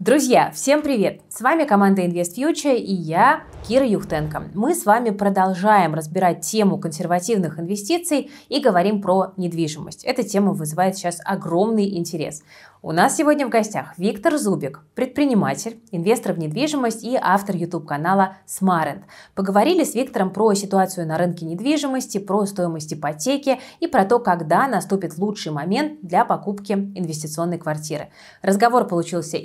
Друзья, всем привет! С вами команда Invest Future и я, Кира Юхтенко. Мы с вами продолжаем разбирать тему консервативных инвестиций и говорим про недвижимость. Эта тема вызывает сейчас огромный интерес. У нас сегодня в гостях Виктор Зубик, предприниматель, инвестор в недвижимость и автор YouTube-канала Smarent. Поговорили с Виктором про ситуацию на рынке недвижимости, про стоимость ипотеки и про то, когда наступит лучший момент для покупки инвестиционной квартиры. Разговор получился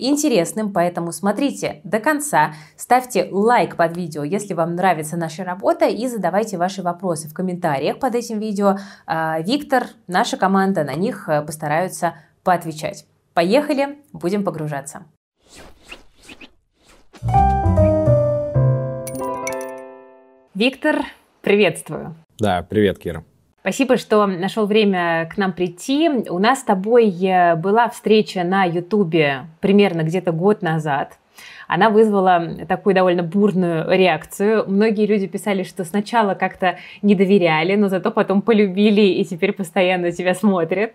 интересным, поэтому смотрите до конца, ставьте лайк под видео, если вам нравится наша работа и задавайте ваши вопросы в комментариях под этим видео. А, Виктор, наша команда на них э, постараются поотвечать. Поехали, будем погружаться. Виктор, приветствую. Да, привет, Кира. Спасибо, что нашел время к нам прийти. У нас с тобой э, была встреча на Ютубе примерно где-то год назад. Она вызвала такую довольно бурную реакцию. Многие люди писали, что сначала как-то не доверяли, но зато потом полюбили и теперь постоянно тебя смотрят.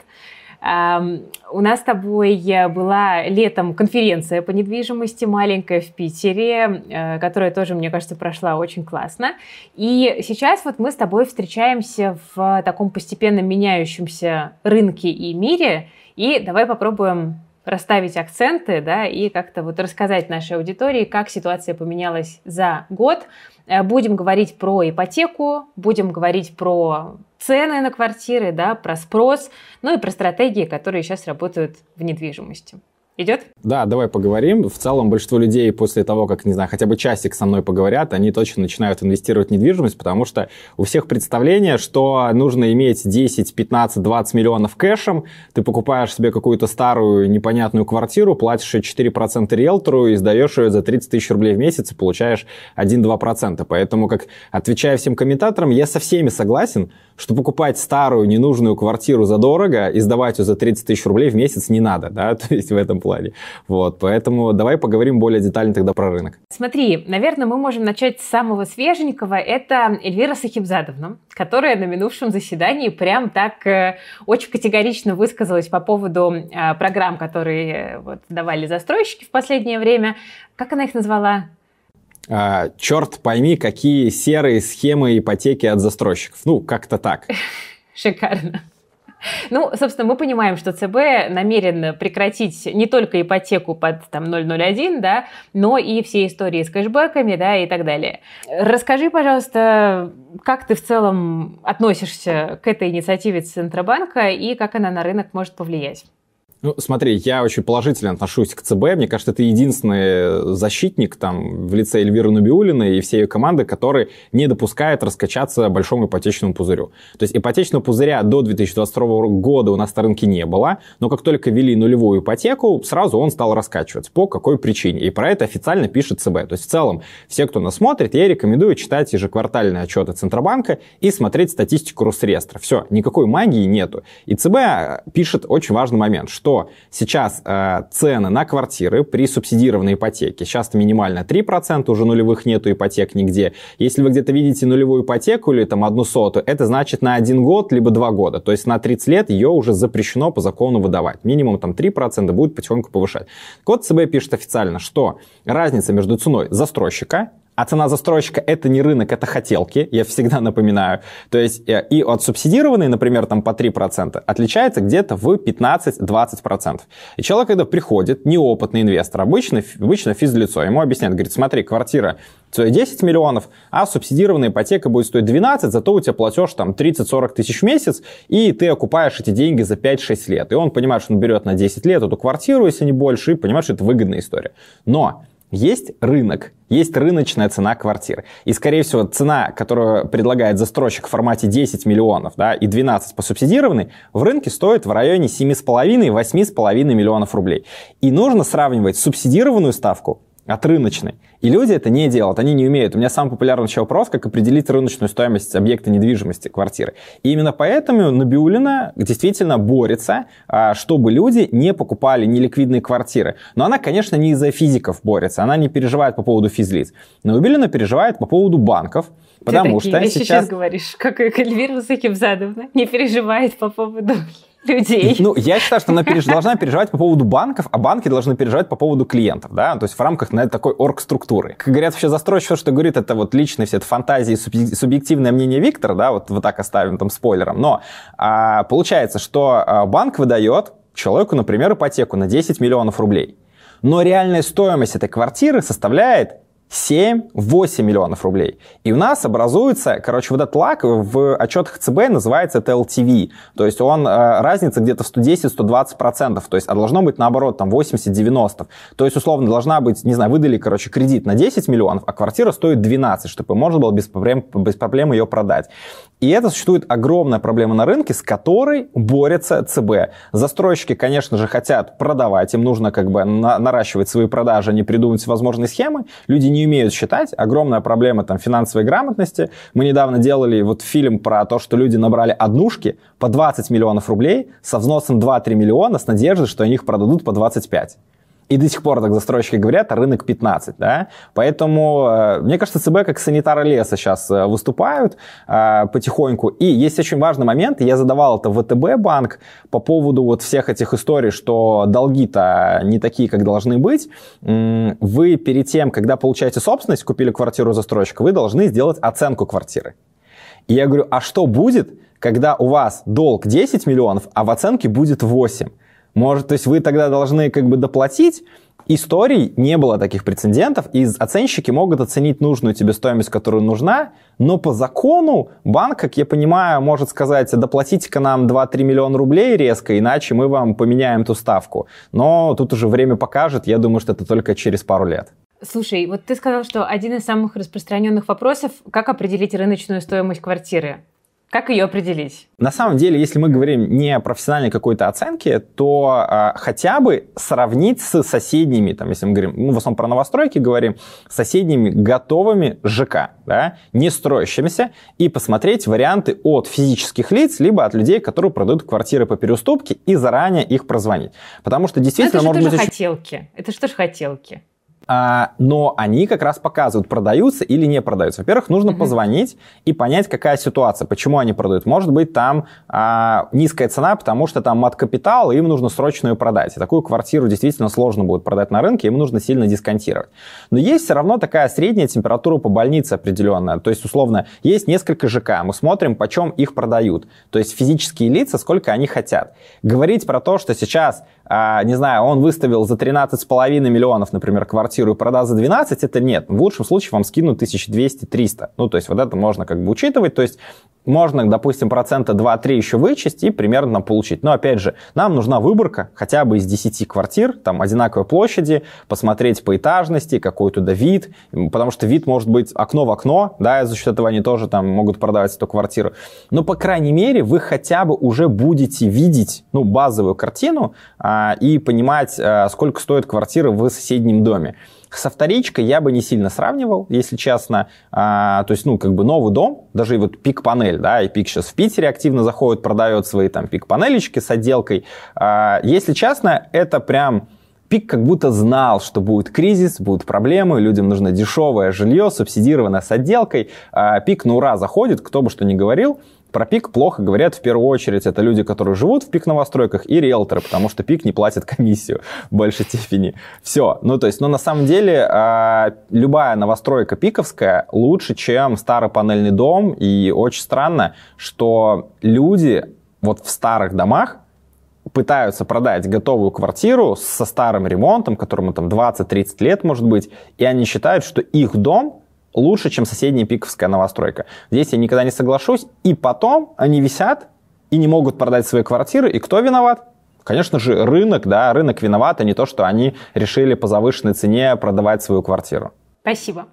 У нас с тобой была летом конференция по недвижимости маленькая в Питере, э, которая тоже, мне кажется, прошла очень классно. И сейчас вот мы с тобой встречаемся в таком постепенно меняющемся рынке и мире. И давай попробуем расставить акценты, да, и как-то вот рассказать нашей аудитории, как ситуация поменялась за год. Э, будем говорить про ипотеку, будем говорить про цены на квартиры, да, про спрос, ну и про стратегии, которые сейчас работают в недвижимости. Идет? Да, давай поговорим. В целом, большинство людей после того, как, не знаю, хотя бы часик со мной поговорят, они точно начинают инвестировать в недвижимость, потому что у всех представление, что нужно иметь 10, 15, 20 миллионов кэшем, ты покупаешь себе какую-то старую непонятную квартиру, платишь 4% риэлтору и сдаешь ее за 30 тысяч рублей в месяц и получаешь 1-2%. Поэтому, как отвечая всем комментаторам, я со всеми согласен, что покупать старую ненужную квартиру задорого и сдавать ее за 30 тысяч рублей в месяц не надо, да, то есть в этом плане. Вот, поэтому давай поговорим более детально тогда про рынок. Смотри, наверное, мы можем начать с самого свеженького. Это Эльвира Сахибзадовна, которая на минувшем заседании прям так э, очень категорично высказалась по поводу э, программ, которые э, вот, давали застройщики в последнее время. Как она их назвала? а, черт пойми, какие серые схемы ипотеки от застройщиков. Ну, как-то так. Шикарно. Ну, собственно, мы понимаем, что ЦБ намерен прекратить не только ипотеку под там 001, да, но и все истории с кэшбэками, да, и так далее. Расскажи, пожалуйста, как ты в целом относишься к этой инициативе Центробанка и как она на рынок может повлиять? Ну, смотри, я очень положительно отношусь к ЦБ. Мне кажется, это единственный защитник там в лице Эльвиры Нубиулиной и всей ее команды, который не допускает раскачаться большому ипотечному пузырю. То есть ипотечного пузыря до 2022 года у нас на рынке не было, но как только ввели нулевую ипотеку, сразу он стал раскачиваться. По какой причине? И про это официально пишет ЦБ. То есть в целом, все, кто нас смотрит, я рекомендую читать ежеквартальные отчеты Центробанка и смотреть статистику Росреестра. Все, никакой магии нету. И ЦБ пишет очень важный момент, что что сейчас э, цены на квартиры при субсидированной ипотеке, сейчас минимально 3%, уже нулевых нету ипотек нигде. Если вы где-то видите нулевую ипотеку или там одну сотую, это значит на один год, либо два года. То есть на 30 лет ее уже запрещено по закону выдавать. Минимум там 3% будет потихоньку повышать. Код ЦБ пишет официально, что разница между ценой застройщика а цена застройщика это не рынок, это хотелки, я всегда напоминаю. То есть э, и от субсидированной, например, там по 3%, отличается где-то в 15-20%. И человек, когда приходит, неопытный инвестор, обычно, обычно физлицо, ему объясняют, говорит, смотри, квартира стоит 10 миллионов, а субсидированная ипотека будет стоить 12, зато у тебя платеж там 30-40 тысяч в месяц, и ты окупаешь эти деньги за 5-6 лет. И он понимает, что он берет на 10 лет эту квартиру, если не больше, и понимает, что это выгодная история. Но есть рынок, есть рыночная цена квартиры. И, скорее всего, цена, которую предлагает застройщик в формате 10 миллионов да, и 12 по субсидированной, в рынке стоит в районе 7,5-8,5 миллионов рублей. И нужно сравнивать субсидированную ставку от рыночной. И люди это не делают, они не умеют. У меня самый популярный еще вопрос, как определить рыночную стоимость объекта недвижимости, квартиры. И именно поэтому Набиулина действительно борется, а, чтобы люди не покупали неликвидные квартиры. Но она, конечно, не из-за физиков борется, она не переживает по поводу физлиц. Набиулина переживает по поводу банков, Потому Ты что сейчас... сейчас говоришь, как Эльвира Сакибзадовна не переживает по поводу людей. Ну, я считаю, что она переж... должна переживать по поводу банков, а банки должны переживать по поводу клиентов, да, то есть в рамках на такой орг-структуры. Как говорят, вообще застройщик, что говорит, это вот личные все это фантазии, субъективное мнение Виктора, да, вот, вот так оставим там спойлером, но а, получается, что а, банк выдает человеку, например, ипотеку на 10 миллионов рублей, но реальная стоимость этой квартиры составляет 7-8 миллионов рублей. И у нас образуется, короче, вот этот лак в отчетах ЦБ называется это LTV. То есть он, э, разница где-то в 110-120%. То есть, а должно быть наоборот, там 80-90. То есть, условно, должна быть, не знаю, выдали, короче, кредит на 10 миллионов, а квартира стоит 12, чтобы можно было без проблем, без проблем ее продать. И это существует огромная проблема на рынке, с которой борется ЦБ. Застройщики, конечно же, хотят продавать, им нужно как бы на, наращивать свои продажи, а не придумать возможные схемы. Люди не умеют считать. Огромная проблема там финансовой грамотности. Мы недавно делали вот фильм про то, что люди набрали однушки по 20 миллионов рублей со взносом 2-3 миллиона с надеждой, что они их продадут по 25. И до сих пор так застройщики говорят, а рынок 15, да. Поэтому, э, мне кажется, ЦБ как санитары леса сейчас э, выступают э, потихоньку. И есть очень важный момент, я задавал это ВТБ банк по поводу вот всех этих историй, что долги-то не такие, как должны быть. Вы перед тем, когда получаете собственность, купили квартиру застройщика, вы должны сделать оценку квартиры. И я говорю, а что будет, когда у вас долг 10 миллионов, а в оценке будет 8? Может, то есть вы тогда должны как бы доплатить, историй не было таких прецедентов, и оценщики могут оценить нужную тебе стоимость, которая нужна, но по закону банк, как я понимаю, может сказать, доплатите-ка нам 2-3 миллиона рублей резко, иначе мы вам поменяем ту ставку. Но тут уже время покажет, я думаю, что это только через пару лет. Слушай, вот ты сказал, что один из самых распространенных вопросов, как определить рыночную стоимость квартиры? Как ее определить? На самом деле, если мы говорим не о профессиональной какой-то оценке, то э, хотя бы сравнить с соседними, там, если мы говорим, ну, в основном про новостройки говорим, соседними готовыми ЖК, да, не строящимися, и посмотреть варианты от физических лиц, либо от людей, которые продают квартиры по переуступке, и заранее их прозвонить. Потому что действительно... Но это же может тоже быть хотелки. Это что ж хотелки? А, но они как раз показывают, продаются или не продаются. Во-первых, нужно mm-hmm. позвонить и понять, какая ситуация, почему они продают. Может быть, там а, низкая цена, потому что там мат-капитал, и им нужно срочно ее продать. И такую квартиру действительно сложно будет продать на рынке, им нужно сильно дисконтировать. Но есть все равно такая средняя температура по больнице определенная. То есть, условно, есть несколько ЖК, мы смотрим, почем их продают. То есть, физические лица, сколько они хотят. Говорить про то, что сейчас а, не знаю, он выставил за 13,5 миллионов, например, квартиру и продаст за 12, это нет. В лучшем случае вам скинут 1200-300. Ну, то есть вот это можно как бы учитывать. То есть можно, допустим, процента 2-3 еще вычесть и примерно получить. Но, опять же, нам нужна выборка хотя бы из 10 квартир, там, одинаковой площади, посмотреть по этажности, какой туда вид, потому что вид может быть окно в окно, да, и за счет этого они тоже там могут продавать эту квартиру. Но, по крайней мере, вы хотя бы уже будете видеть, ну, базовую картину а, и понимать, а, сколько стоит квартира в соседнем доме. Со вторичкой я бы не сильно сравнивал, если честно. А, то есть, ну, как бы новый дом, даже и вот пик-панель, да, и пик сейчас в Питере активно заходит, продает свои там пик-панелечки с отделкой. А, если честно, это прям Пик как будто знал, что будет кризис, будут проблемы, людям нужно дешевое жилье, субсидированное с отделкой. А пик на ура заходит, кто бы что ни говорил. Про ПИК плохо говорят в первую очередь это люди, которые живут в ПИК новостройках и риэлторы, потому что ПИК не платит комиссию в большей степени. Все. Ну, то есть, ну, на самом деле, э, любая новостройка пиковская лучше, чем старый панельный дом. И очень странно, что люди вот в старых домах пытаются продать готовую квартиру со старым ремонтом, которому там 20-30 лет может быть, и они считают, что их дом лучше, чем соседняя пиковская новостройка. Здесь я никогда не соглашусь. И потом они висят и не могут продать свои квартиры. И кто виноват? Конечно же, рынок, да, рынок виноват, а не то, что они решили по завышенной цене продавать свою квартиру. Спасибо.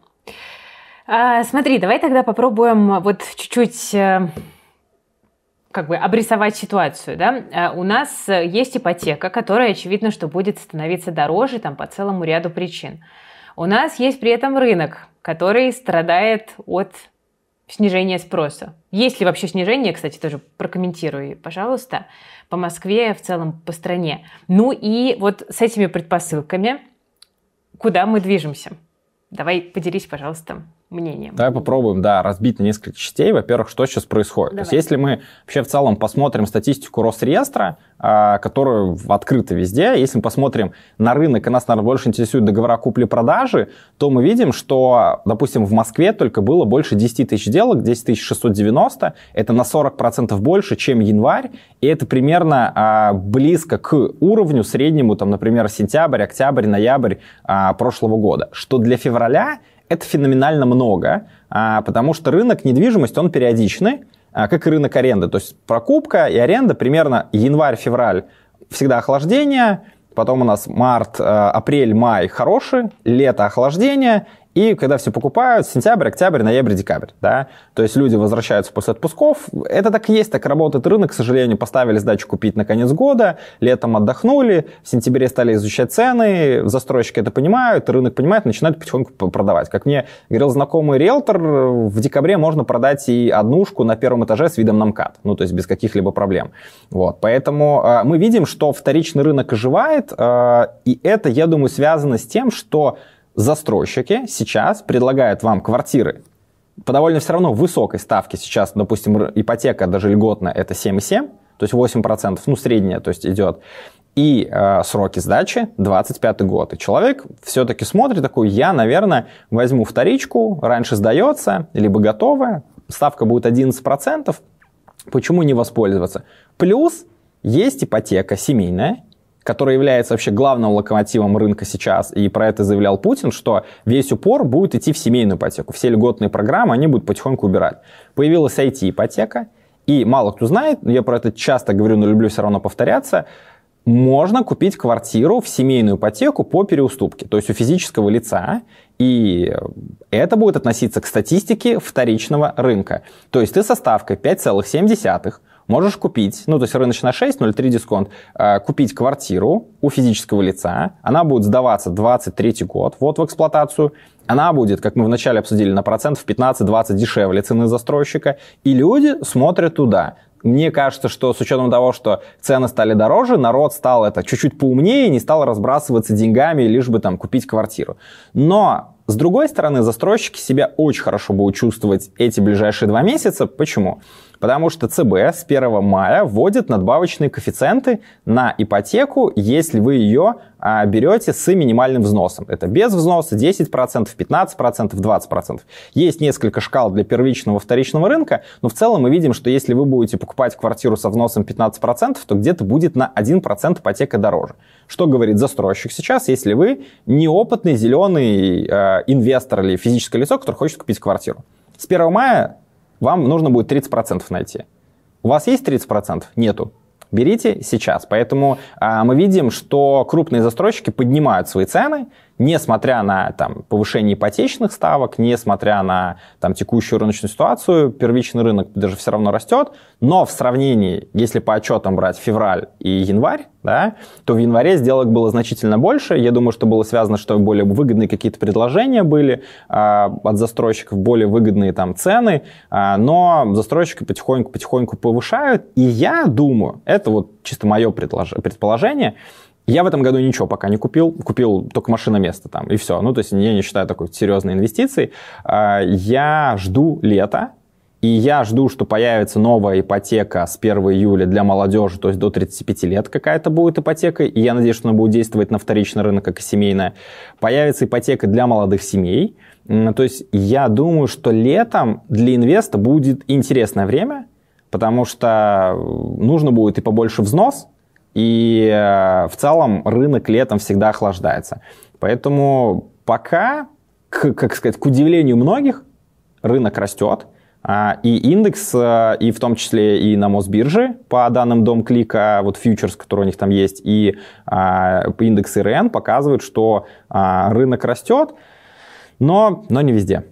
А, смотри, давай тогда попробуем вот чуть-чуть э, как бы обрисовать ситуацию, да, а, у нас есть ипотека, которая, очевидно, что будет становиться дороже там по целому ряду причин. У нас есть при этом рынок, который страдает от снижения спроса. Есть ли вообще снижение, кстати, тоже прокомментируй, пожалуйста, по Москве, в целом по стране. Ну и вот с этими предпосылками, куда мы движемся? Давай поделись, пожалуйста, мнением. Давай попробуем, да, разбить на несколько частей. Во-первых, что сейчас происходит. Давай. То есть, если мы вообще в целом посмотрим статистику Росреестра, а, которую открыта везде, если мы посмотрим на рынок, и нас, наверное, больше интересуют договора купли-продажи, то мы видим, что, допустим, в Москве только было больше 10 тысяч сделок, 10 690, это на 40% больше, чем январь, и это примерно а, близко к уровню среднему, там, например, сентябрь, октябрь, ноябрь а, прошлого года, что для февраля это феноменально много, а, потому что рынок недвижимости, он периодичный, а, как и рынок аренды. То есть прокупка и аренда примерно январь-февраль всегда охлаждение, потом у нас март, а, апрель, май хороший, лето охлаждение, и когда все покупают, сентябрь, октябрь, ноябрь, декабрь, да, то есть люди возвращаются после отпусков. Это так и есть, так работает рынок, к сожалению, поставили сдачу купить на конец года, летом отдохнули, в сентябре стали изучать цены, застройщики это понимают, рынок понимает, начинают потихоньку продавать. Как мне говорил знакомый риэлтор, в декабре можно продать и однушку на первом этаже с видом на МКАД, ну, то есть без каких-либо проблем. Вот, поэтому э, мы видим, что вторичный рынок оживает, э, и это, я думаю, связано с тем, что застройщики сейчас предлагают вам квартиры по довольно все равно высокой ставке. Сейчас, допустим, ипотека даже льготная это 7,7, то есть 8%, ну, средняя, то есть идет. И э, сроки сдачи 25 год. И человек все-таки смотрит такой, я, наверное, возьму вторичку, раньше сдается, либо готовая, ставка будет 11%, почему не воспользоваться? Плюс есть ипотека семейная, который является вообще главным локомотивом рынка сейчас, и про это заявлял Путин, что весь упор будет идти в семейную ипотеку. Все льготные программы, они будут потихоньку убирать. Появилась IT-ипотека, и мало кто знает, я про это часто говорю, но люблю все равно повторяться, можно купить квартиру в семейную ипотеку по переуступке, то есть у физического лица, и это будет относиться к статистике вторичного рынка. То есть ты со ставкой 5,7 можешь купить, ну, то есть рыночная 6, 0,3 дисконт, э, купить квартиру у физического лица, она будет сдаваться 23 год, вот в эксплуатацию, она будет, как мы вначале обсудили, на процентов 15-20 дешевле цены застройщика, и люди смотрят туда. Мне кажется, что с учетом того, что цены стали дороже, народ стал это чуть-чуть поумнее, не стал разбрасываться деньгами, лишь бы там купить квартиру. Но с другой стороны, застройщики себя очень хорошо будут чувствовать эти ближайшие два месяца. Почему? Потому что ЦБ с 1 мая вводит надбавочные коэффициенты на ипотеку, если вы ее а, берете с минимальным взносом. Это без взноса 10%, 15%, 20%. Есть несколько шкал для первичного и вторичного рынка, но в целом мы видим, что если вы будете покупать квартиру со взносом 15%, то где-то будет на 1% ипотека дороже. Что говорит застройщик сейчас, если вы неопытный зеленый э, инвестор или физическое лицо, который хочет купить квартиру? С 1 мая вам нужно будет 30% найти. У вас есть 30%? Нету. Берите сейчас. Поэтому а, мы видим, что крупные застройщики поднимают свои цены, несмотря на там, повышение ипотечных ставок, несмотря на там, текущую рыночную ситуацию, первичный рынок даже все равно растет, но в сравнении, если по отчетам брать февраль и январь, да, то в январе сделок было значительно больше. Я думаю, что было связано, что более выгодные какие-то предложения были а, от застройщиков, более выгодные там цены, а, но застройщики потихоньку-потихоньку повышают, и я думаю, это вот чисто мое предположение, я в этом году ничего пока не купил, купил только машиноместо там, и все. Ну, то есть я не считаю такой серьезной инвестицией. А, я жду лета, и я жду, что появится новая ипотека с 1 июля для молодежи, то есть до 35 лет какая-то будет ипотека, и я надеюсь, что она будет действовать на вторичный рынок, как и семейная. Появится ипотека для молодых семей. То есть я думаю, что летом для инвеста будет интересное время, потому что нужно будет и побольше взнос, и э, в целом рынок летом всегда охлаждается. Поэтому пока, к, как сказать, к удивлению многих, рынок растет. А, и индекс, э, и в том числе и на Мосбирже, по данным Дом Клика, вот фьючерс, который у них там есть, и а, индекс ИРН показывают, что а, рынок растет, но, но не везде.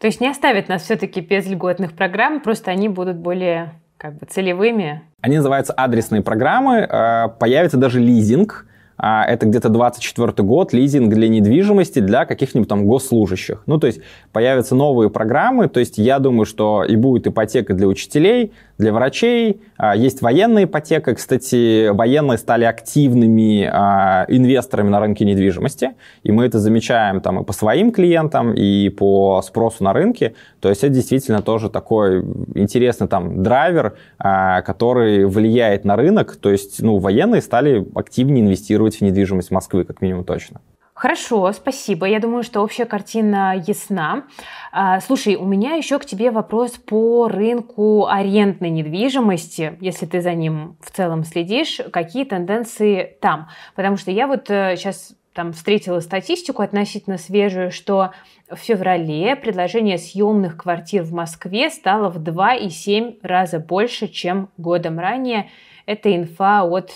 То есть не оставит нас все-таки без льготных программ, просто они будут более как бы целевыми. Они называются адресные программы. Э, появится даже лизинг. А, это где-то 24 год, лизинг для недвижимости для каких-нибудь там госслужащих. Ну, то есть появятся новые программы, то есть я думаю, что и будет ипотека для учителей, для врачей, а, есть военная ипотека. Кстати, военные стали активными а, инвесторами на рынке недвижимости, и мы это замечаем там и по своим клиентам, и по спросу на рынке. То есть это действительно тоже такой интересный там драйвер, а, который влияет на рынок. То есть ну, военные стали активнее инвестировать в недвижимость Москвы, как минимум точно. Хорошо, спасибо. Я думаю, что общая картина ясна. А, слушай, у меня еще к тебе вопрос по рынку арендной недвижимости, если ты за ним в целом следишь, какие тенденции там? Потому что я вот сейчас э, там встретила статистику относительно свежую, что в феврале предложение съемных квартир в Москве стало в 2,7 раза больше, чем годом ранее. Это инфа от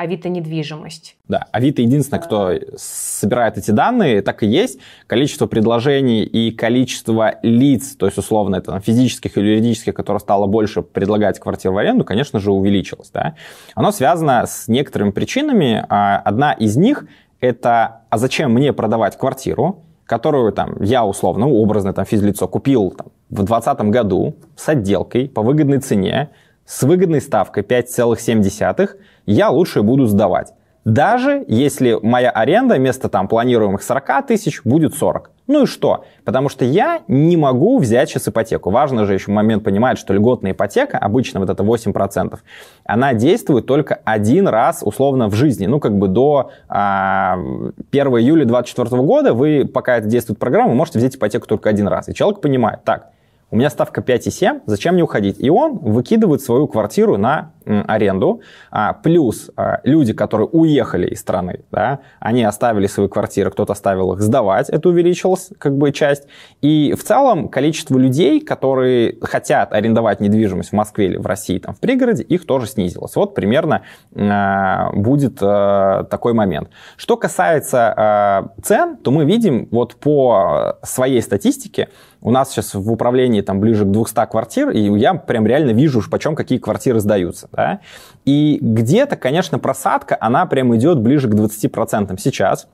Авито недвижимость. Да, Авито единственное, кто собирает эти данные, так и есть. Количество предложений и количество лиц, то есть условно это физических или юридических, которые стало больше предлагать квартиру в аренду, конечно же, увеличилось. Да? Оно связано с некоторыми причинами. А, одна из них это, а зачем мне продавать квартиру, которую там я условно, образно там физлицо купил там, в 2020 году с отделкой по выгодной цене, с выгодной ставкой 5,7, я лучше буду сдавать. Даже если моя аренда вместо там планируемых 40 тысяч будет 40. Ну и что? Потому что я не могу взять сейчас ипотеку. Важно же еще момент понимать, что льготная ипотека, обычно вот это 8%, она действует только один раз условно в жизни. Ну как бы до а, 1 июля 2024 года вы, пока это действует программа, можете взять ипотеку только один раз. И человек понимает, так, у меня ставка 5,7, зачем мне уходить? И он выкидывает свою квартиру на аренду, а, плюс а, люди, которые уехали из страны, да, они оставили свои квартиры, кто-то оставил их сдавать, это увеличилась как бы часть. И в целом количество людей, которые хотят арендовать недвижимость в Москве или в России, там, в пригороде, их тоже снизилось. Вот примерно а, будет такой момент. Что касается цен, то мы видим вот по своей статистике, у нас сейчас в управлении там ближе к 200 квартир, и я прям реально вижу, почем какие квартиры сдаются. Да? И где-то, конечно, просадка, она прям идет ближе к 20% сейчас.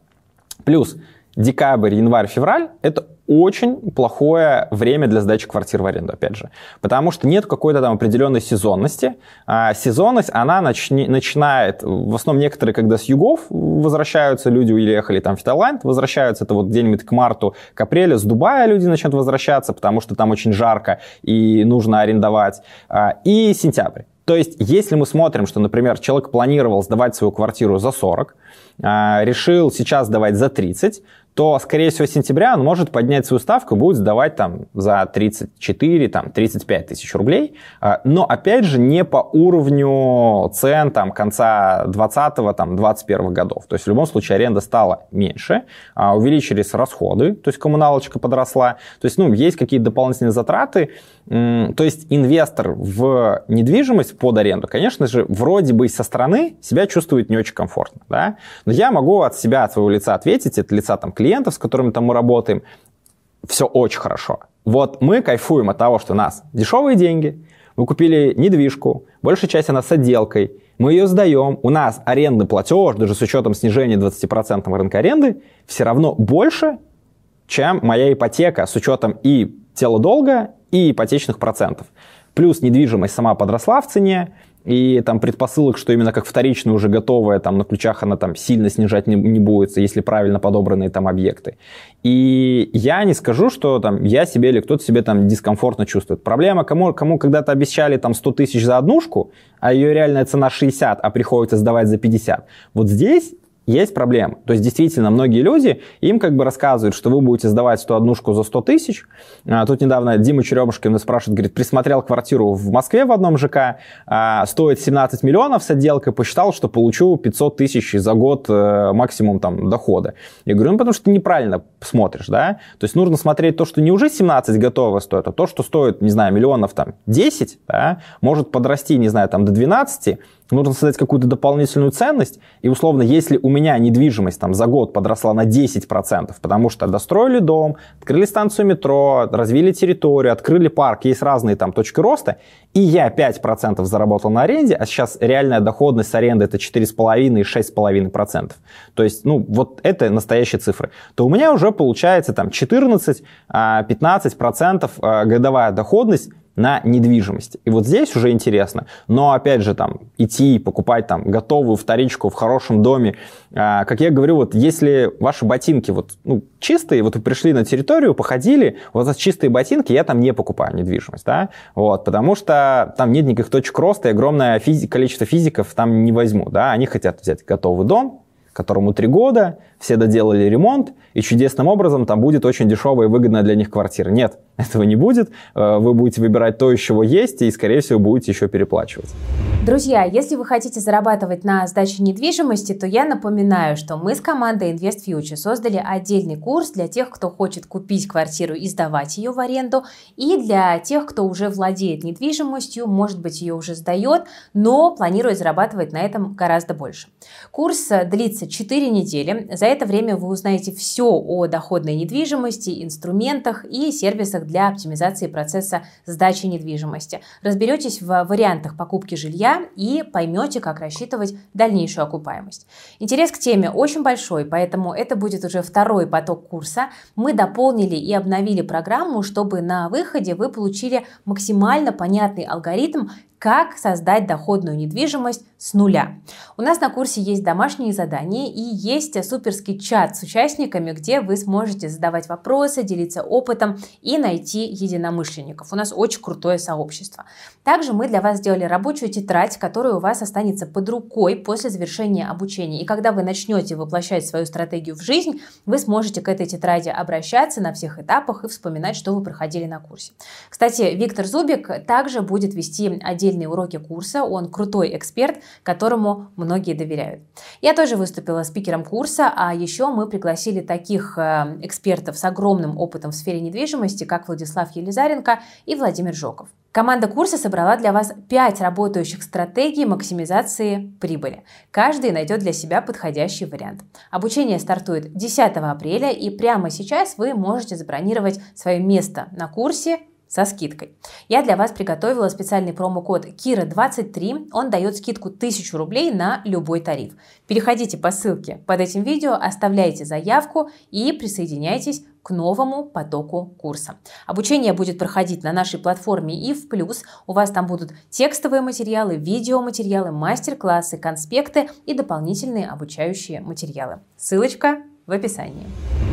Плюс декабрь, январь, февраль – это очень плохое время для сдачи квартир в аренду, опять же. Потому что нет какой-то там определенной сезонности. А сезонность, она начни, начинает, в основном некоторые, когда с югов возвращаются, люди уехали там в Таиланд, возвращаются, это вот где-нибудь к марту, к апрелю, с Дубая люди начнут возвращаться, потому что там очень жарко и нужно арендовать. А, и сентябрь. То есть, если мы смотрим, что, например, человек планировал сдавать свою квартиру за 40, а, решил сейчас сдавать за 30, то, скорее всего, сентября он может поднять свою ставку, будет сдавать там за 34, там 35 тысяч рублей, а, но, опять же, не по уровню цен там конца 20 там 21 годов. То есть, в любом случае, аренда стала меньше, а, увеличились расходы, то есть, коммуналочка подросла, то есть, ну, есть какие-то дополнительные затраты, то есть, инвестор в недвижимость под аренду, конечно же, вроде бы со стороны себя чувствует не очень комфортно, да, но я могу от себя, от своего лица ответить, от лица там клиента, клиентов, с которыми там мы работаем, все очень хорошо. Вот мы кайфуем от того, что у нас дешевые деньги, мы купили недвижку, большая часть она с отделкой, мы ее сдаем, у нас арендный платеж, даже с учетом снижения 20% рынка аренды, все равно больше, чем моя ипотека с учетом и тела долга, и ипотечных процентов. Плюс недвижимость сама подросла в цене, и там предпосылок, что именно как вторичная уже готовая, там на ключах она там сильно снижать не, не будет, если правильно подобранные там объекты. И я не скажу, что там я себе или кто-то себе там дискомфортно чувствует. Проблема, кому, кому когда-то обещали там 100 тысяч за однушку, а ее реальная цена 60, а приходится сдавать за 50. Вот здесь есть проблема. То есть действительно многие люди, им как бы рассказывают, что вы будете сдавать эту однушку за 100 тысяч. А, тут недавно Дима Черемушкин нас спрашивает, говорит, присмотрел квартиру в Москве в одном ЖК, а, стоит 17 миллионов с отделкой, посчитал, что получу 500 тысяч за год а, максимум там дохода. Я говорю, ну потому что ты неправильно смотришь, да? То есть нужно смотреть то, что не уже 17 готово стоит, а то, что стоит, не знаю, миллионов там 10, да, может подрасти, не знаю, там до 12, нужно создать какую-то дополнительную ценность, и условно, если у меня недвижимость там за год подросла на 10%, потому что достроили дом, открыли станцию метро, развили территорию, открыли парк, есть разные там точки роста, и я 5% заработал на аренде, а сейчас реальная доходность аренды это 4,5 и 6,5%. То есть, ну, вот это настоящие цифры. То у меня уже получается там 14-15% а, а, годовая доходность на недвижимости. И вот здесь уже интересно. Но, опять же, там, идти покупать там готовую вторичку в хорошем доме. А, как я говорю, вот если ваши ботинки вот, ну, чистые, вот вы пришли на территорию, походили, вот за чистые ботинки я там не покупаю недвижимость, да, вот, потому что там нет никаких точек роста и огромное физи- количество физиков там не возьму, да, они хотят взять готовый дом, которому три года, все доделали ремонт, и чудесным образом там будет очень дешевая и выгодная для них квартира. Нет, этого не будет. Э, вы будете выбирать то, из чего есть, и, скорее всего, будете еще переплачивать. Друзья, если вы хотите зарабатывать на сдаче недвижимости, то я напоминаю, что мы с командой Invest Future создали отдельный курс для тех, кто хочет купить квартиру и сдавать ее в аренду, и для тех, кто уже владеет недвижимостью, может быть, ее уже сдает, но планирует зарабатывать на этом гораздо больше. Курс длится 4 недели. За это время вы узнаете все о доходной недвижимости, инструментах и сервисах для оптимизации процесса сдачи недвижимости. Разберетесь в вариантах покупки жилья и поймете, как рассчитывать дальнейшую окупаемость. Интерес к теме очень большой, поэтому это будет уже второй поток курса. Мы дополнили и обновили программу, чтобы на выходе вы получили максимально понятный алгоритм, как создать доходную недвижимость с нуля. У нас на курсе есть домашние задания и есть суперский чат с участниками, где вы сможете задавать вопросы, делиться опытом и найти единомышленников. У нас очень крутое сообщество. Также мы для вас сделали рабочую тетрадь, которая у вас останется под рукой после завершения обучения. И когда вы начнете воплощать свою стратегию в жизнь, вы сможете к этой тетради обращаться на всех этапах и вспоминать, что вы проходили на курсе. Кстати, Виктор Зубик также будет вести отдельные уроки курса, он крутой эксперт, которому многие доверяют. Я тоже выступила спикером курса, а еще мы пригласили таких э, экспертов с огромным опытом в сфере недвижимости, как Владислав Елизаренко и Владимир Жоков. Команда курса собрала для вас 5 работающих стратегий максимизации прибыли. Каждый найдет для себя подходящий вариант. Обучение стартует 10 апреля, и прямо сейчас вы можете забронировать свое место на курсе со скидкой. Я для вас приготовила специальный промокод KIRA23. Он дает скидку 1000 рублей на любой тариф. Переходите по ссылке под этим видео, оставляйте заявку и присоединяйтесь к новому потоку курса. Обучение будет проходить на нашей платформе и в плюс. У вас там будут текстовые материалы, видеоматериалы, мастер-классы, конспекты и дополнительные обучающие материалы. Ссылочка в описании.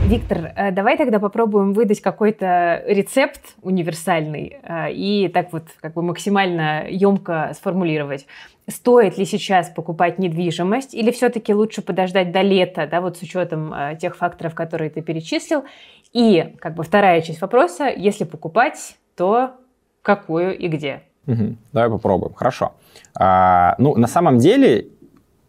Виктор, э, давай тогда попробуем выдать какой-то рецепт универсальный э, и так вот как бы максимально емко сформулировать. Стоит ли сейчас покупать недвижимость или все-таки лучше подождать до лета, да, вот с учетом э, тех факторов, которые ты перечислил? И как бы вторая часть вопроса, если покупать, то какую и где? Угу. Давай попробуем. Хорошо. А, ну, на самом деле,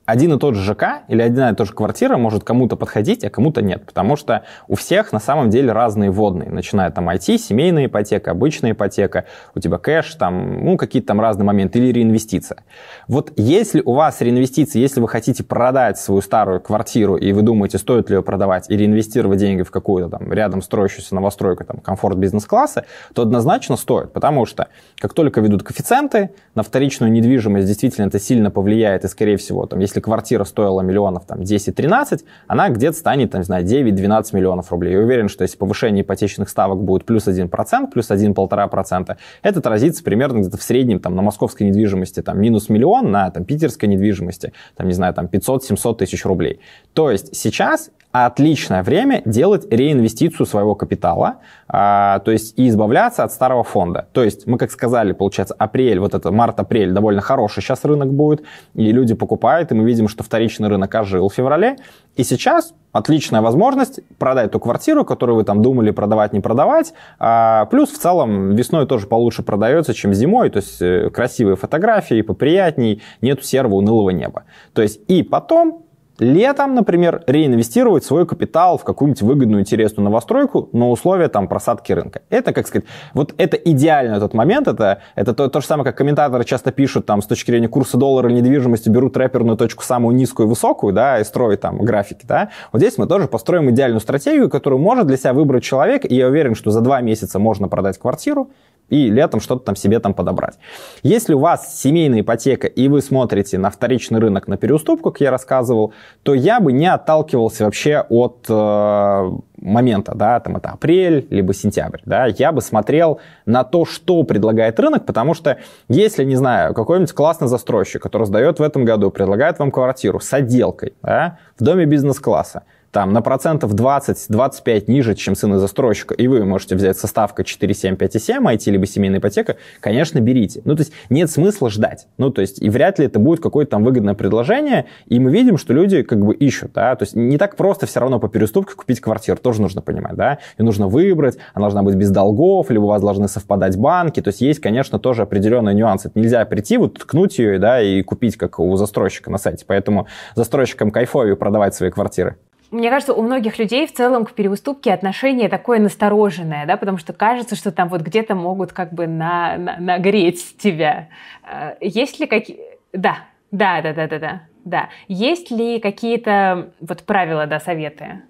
один и тот же ЖК или одна и та же квартира может кому-то подходить, а кому-то нет. Потому что у всех на самом деле разные водные. Начиная там IT, семейная ипотека, обычная ипотека, у тебя кэш, там, ну, какие-то там разные моменты, или реинвестиция. Вот если у вас реинвестиции, если вы хотите продать свою старую квартиру, и вы думаете, стоит ли ее продавать, или инвестировать деньги в какую-то там рядом строящуюся новостройку, там, комфорт бизнес-класса, то однозначно стоит. Потому что как только ведут коэффициенты, на вторичную недвижимость действительно это сильно повлияет, и, скорее всего, там, если если квартира стоила миллионов там 10-13, она где-то станет, там, не знаю, 9-12 миллионов рублей. Я уверен, что если повышение ипотечных ставок будет плюс 1%, плюс 1-1,5%, это отразится примерно где-то в среднем там, на московской недвижимости там, минус миллион, на там, питерской недвижимости, там, не знаю, там 500-700 тысяч рублей. То есть сейчас отличное время делать реинвестицию своего капитала, а, то есть и избавляться от старого фонда. То есть мы, как сказали, получается, апрель, вот это март-апрель довольно хороший сейчас рынок будет, и люди покупают, и мы видим, что вторичный рынок ожил в феврале, и сейчас отличная возможность продать ту квартиру, которую вы там думали продавать, не продавать. А, плюс в целом весной тоже получше продается, чем зимой. То есть э, красивые фотографии, поприятней, нету серого унылого неба. То есть и потом летом, например, реинвестировать свой капитал в какую-нибудь выгодную, интересную новостройку на условия там просадки рынка. Это, как сказать, вот это идеальный тот момент, это, это то, то же самое, как комментаторы часто пишут там с точки зрения курса доллара недвижимости, берут рэперную точку самую низкую и высокую, да, и строят там графики, да. Вот здесь мы тоже построим идеальную стратегию, которую может для себя выбрать человек, и я уверен, что за два месяца можно продать квартиру, и летом что-то там себе там подобрать. Если у вас семейная ипотека, и вы смотрите на вторичный рынок, на переуступку, как я рассказывал, то я бы не отталкивался вообще от э, момента, да, там это апрель, либо сентябрь, да, я бы смотрел на то, что предлагает рынок, потому что если, не знаю, какой-нибудь классный застройщик, который сдает в этом году, предлагает вам квартиру с отделкой, да, в доме бизнес-класса, там на процентов 20-25 ниже, чем цены застройщика, и вы можете взять составка 4,7, 5,7, IT либо семейная ипотека, конечно, берите. Ну, то есть нет смысла ждать. Ну, то есть и вряд ли это будет какое-то там выгодное предложение, и мы видим, что люди как бы ищут, да, то есть не так просто все равно по переступке купить квартиру, тоже нужно понимать, да, и нужно выбрать, она должна быть без долгов, либо у вас должны совпадать банки, то есть есть, конечно, тоже определенные нюансы. Это нельзя прийти, вот ткнуть ее, да, и купить, как у застройщика на сайте, поэтому застройщикам кайфовее продавать свои квартиры мне кажется, у многих людей в целом к переуступке отношение такое настороженное, да, потому что кажется, что там вот где-то могут как бы на, на, нагреть тебя. Э, есть ли какие... Да, да, да, да, да, да, да. Есть ли какие-то вот правила, да, советы?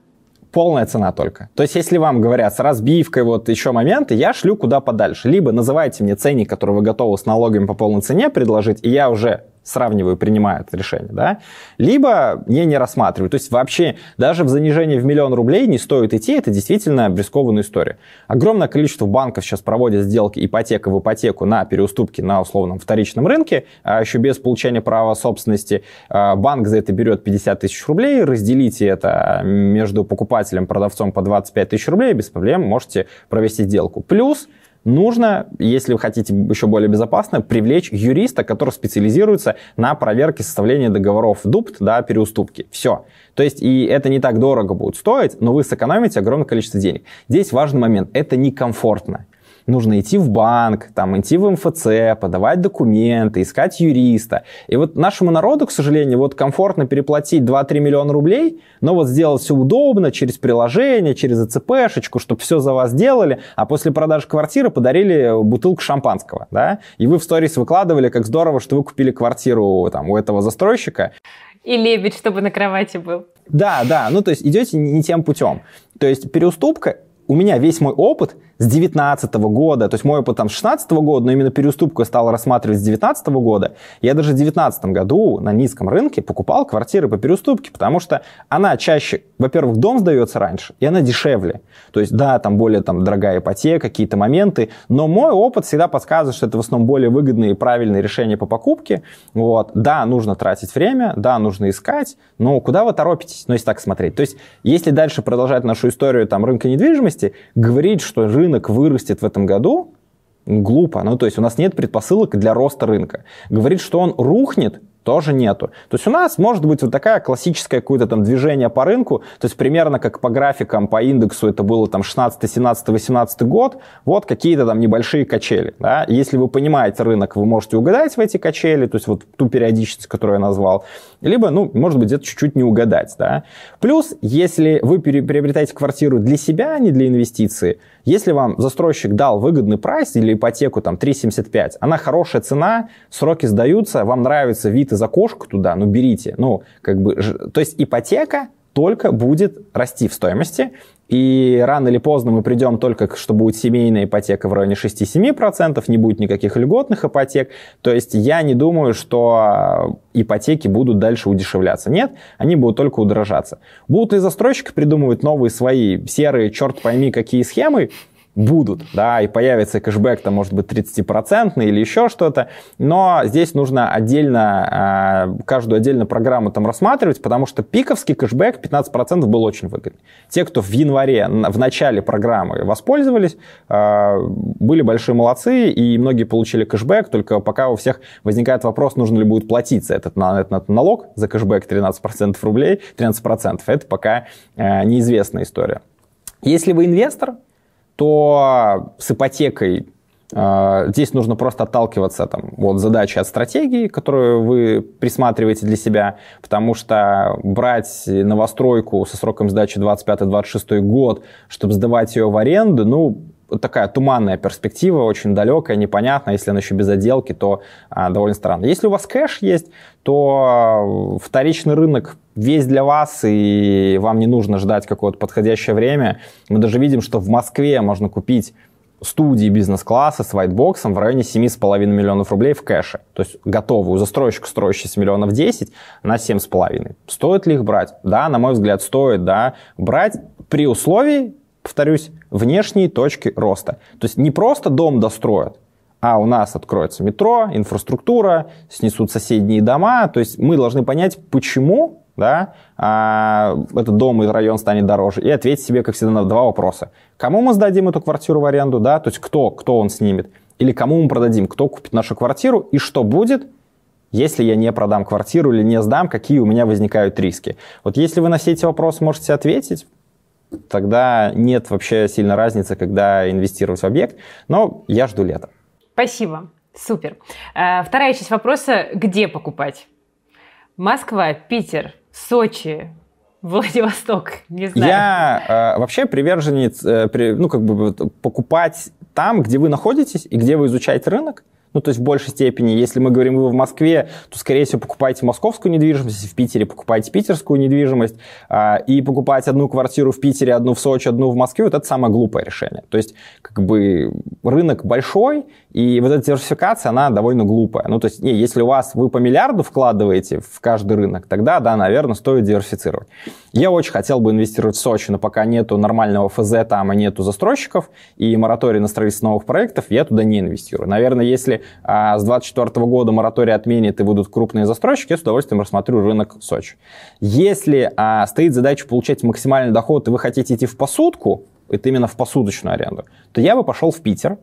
полная цена только. То есть, если вам говорят с разбивкой, вот еще моменты, я шлю куда подальше. Либо называйте мне ценник, который вы готовы с налогами по полной цене предложить, и я уже сравниваю, принимаю это решение, да, либо я не рассматриваю. То есть вообще даже в занижении в миллион рублей не стоит идти, это действительно рискованная история. Огромное количество банков сейчас проводят сделки ипотека в ипотеку на переуступки на условном вторичном рынке, а еще без получения права собственности. А, банк за это берет 50 тысяч рублей, разделите это между покупателем, продавцом по 25 тысяч рублей, без проблем можете провести сделку. Плюс нужно, если вы хотите еще более безопасно, привлечь юриста, который специализируется на проверке составления договоров ДУПТ, да, переуступки. Все. То есть, и это не так дорого будет стоить, но вы сэкономите огромное количество денег. Здесь важный момент. Это некомфортно нужно идти в банк, там, идти в МФЦ, подавать документы, искать юриста. И вот нашему народу, к сожалению, вот комфортно переплатить 2-3 миллиона рублей, но вот сделать все удобно через приложение, через АЦПшечку, чтобы все за вас делали, а после продажи квартиры подарили бутылку шампанского, да, и вы в сторис выкладывали, как здорово, что вы купили квартиру там у этого застройщика. И лебедь, чтобы на кровати был. Да, да, ну то есть идете не тем путем. То есть переуступка у меня весь мой опыт с 19 года, то есть мой опыт там с 16 года, но именно переуступку я стал рассматривать с 19 года. Я даже в 19 году на низком рынке покупал квартиры по переуступке, потому что она чаще, во-первых, дом сдается раньше, и она дешевле. То есть, да, там более там, дорогая ипотека, какие-то моменты, но мой опыт всегда подсказывает, что это в основном более выгодные и правильные решения по покупке. Вот. Да, нужно тратить время, да, нужно искать, но куда вы торопитесь, ну, если так смотреть. То есть, если дальше продолжать нашу историю там, рынка недвижимости, говорить, что рынок вырастет в этом году, глупо. Ну, то есть у нас нет предпосылок для роста рынка. Говорить, что он рухнет, тоже нету. То есть у нас может быть вот такая классическое какое-то там движение по рынку, то есть примерно как по графикам, по индексу это было там 16, 17, 18 год, вот какие-то там небольшие качели. Да? Если вы понимаете рынок, вы можете угадать в эти качели, то есть вот ту периодичность, которую я назвал, либо, ну, может быть, где-то чуть-чуть не угадать. Да? Плюс, если вы приобретаете квартиру для себя, а не для инвестиции, если вам застройщик дал выгодный прайс или ипотеку там 3,75, она хорошая цена, сроки сдаются, вам нравится вид из окошка туда, ну берите. Ну, как бы, то есть ипотека только будет расти в стоимости, и рано или поздно мы придем только, что будет семейная ипотека в районе 6-7%, не будет никаких льготных ипотек. То есть я не думаю, что ипотеки будут дальше удешевляться. Нет, они будут только удорожаться. Будут ли застройщики придумывать новые свои серые, черт пойми, какие схемы? Будут, да, и появится кэшбэк, там, может быть, 30% или еще что-то, но здесь нужно отдельно, а, каждую отдельную программу там рассматривать, потому что пиковский кэшбэк 15% был очень выгодный. Те, кто в январе, в начале программы воспользовались, а, были большие молодцы, и многие получили кэшбэк, только пока у всех возникает вопрос, нужно ли будет платить за этот, этот налог, за кэшбэк 13% рублей, 13%, это пока а, неизвестная история. Если вы инвестор, то с ипотекой э, Здесь нужно просто отталкиваться там, от задачи, от стратегии, которую вы присматриваете для себя, потому что брать новостройку со сроком сдачи 25-26 год, чтобы сдавать ее в аренду, ну, такая туманная перспектива, очень далекая, непонятная. Если она еще без отделки, то а, довольно странно. Если у вас кэш есть, то вторичный рынок весь для вас, и вам не нужно ждать какое-то подходящее время. Мы даже видим, что в Москве можно купить студии бизнес-класса с вайтбоксом в районе 7,5 миллионов рублей в кэше. То есть готовую застройщик, строящийся миллионов 10 на 7,5. Стоит ли их брать? Да, на мой взгляд, стоит, да. Брать при условии, повторюсь, внешней точки роста. То есть не просто дом достроят, а у нас откроется метро, инфраструктура, снесут соседние дома. То есть мы должны понять, почему да, а, этот дом и район станет дороже, и ответить себе, как всегда, на два вопроса. Кому мы сдадим эту квартиру в аренду, да, то есть кто, кто он снимет, или кому мы продадим, кто купит нашу квартиру, и что будет, если я не продам квартиру или не сдам, какие у меня возникают риски. Вот если вы на все эти вопросы можете ответить, тогда нет вообще сильной разницы, когда инвестировать в объект, но я жду лета. Спасибо, супер. Э, вторая часть вопроса, где покупать? Москва, Питер, Сочи, Владивосток, не знаю. Я э, вообще приверженец, э, при, ну, как бы покупать там, где вы находитесь и где вы изучаете рынок. Ну, то есть в большей степени, если мы говорим, вы в Москве, то, скорее всего, покупаете московскую недвижимость, если в Питере покупаете питерскую недвижимость, а, и покупать одну квартиру в Питере, одну в Сочи, одну в Москве, вот это самое глупое решение. То есть, как бы, рынок большой, и вот эта диверсификация, она довольно глупая. Ну, то есть, не, если у вас, вы по миллиарду вкладываете в каждый рынок, тогда, да, наверное, стоит диверсифицировать. Я очень хотел бы инвестировать в Сочи, но пока нету нормального ФЗ там и нету застройщиков, и мораторий на строительство новых проектов, я туда не инвестирую. Наверное, если а, с 2024 года мораторий отменит и выйдут крупные застройщики, я с удовольствием рассмотрю рынок Сочи. Если а, стоит задача получать максимальный доход, и вы хотите идти в посудку, это именно в посудочную аренду, то я бы пошел в Питер,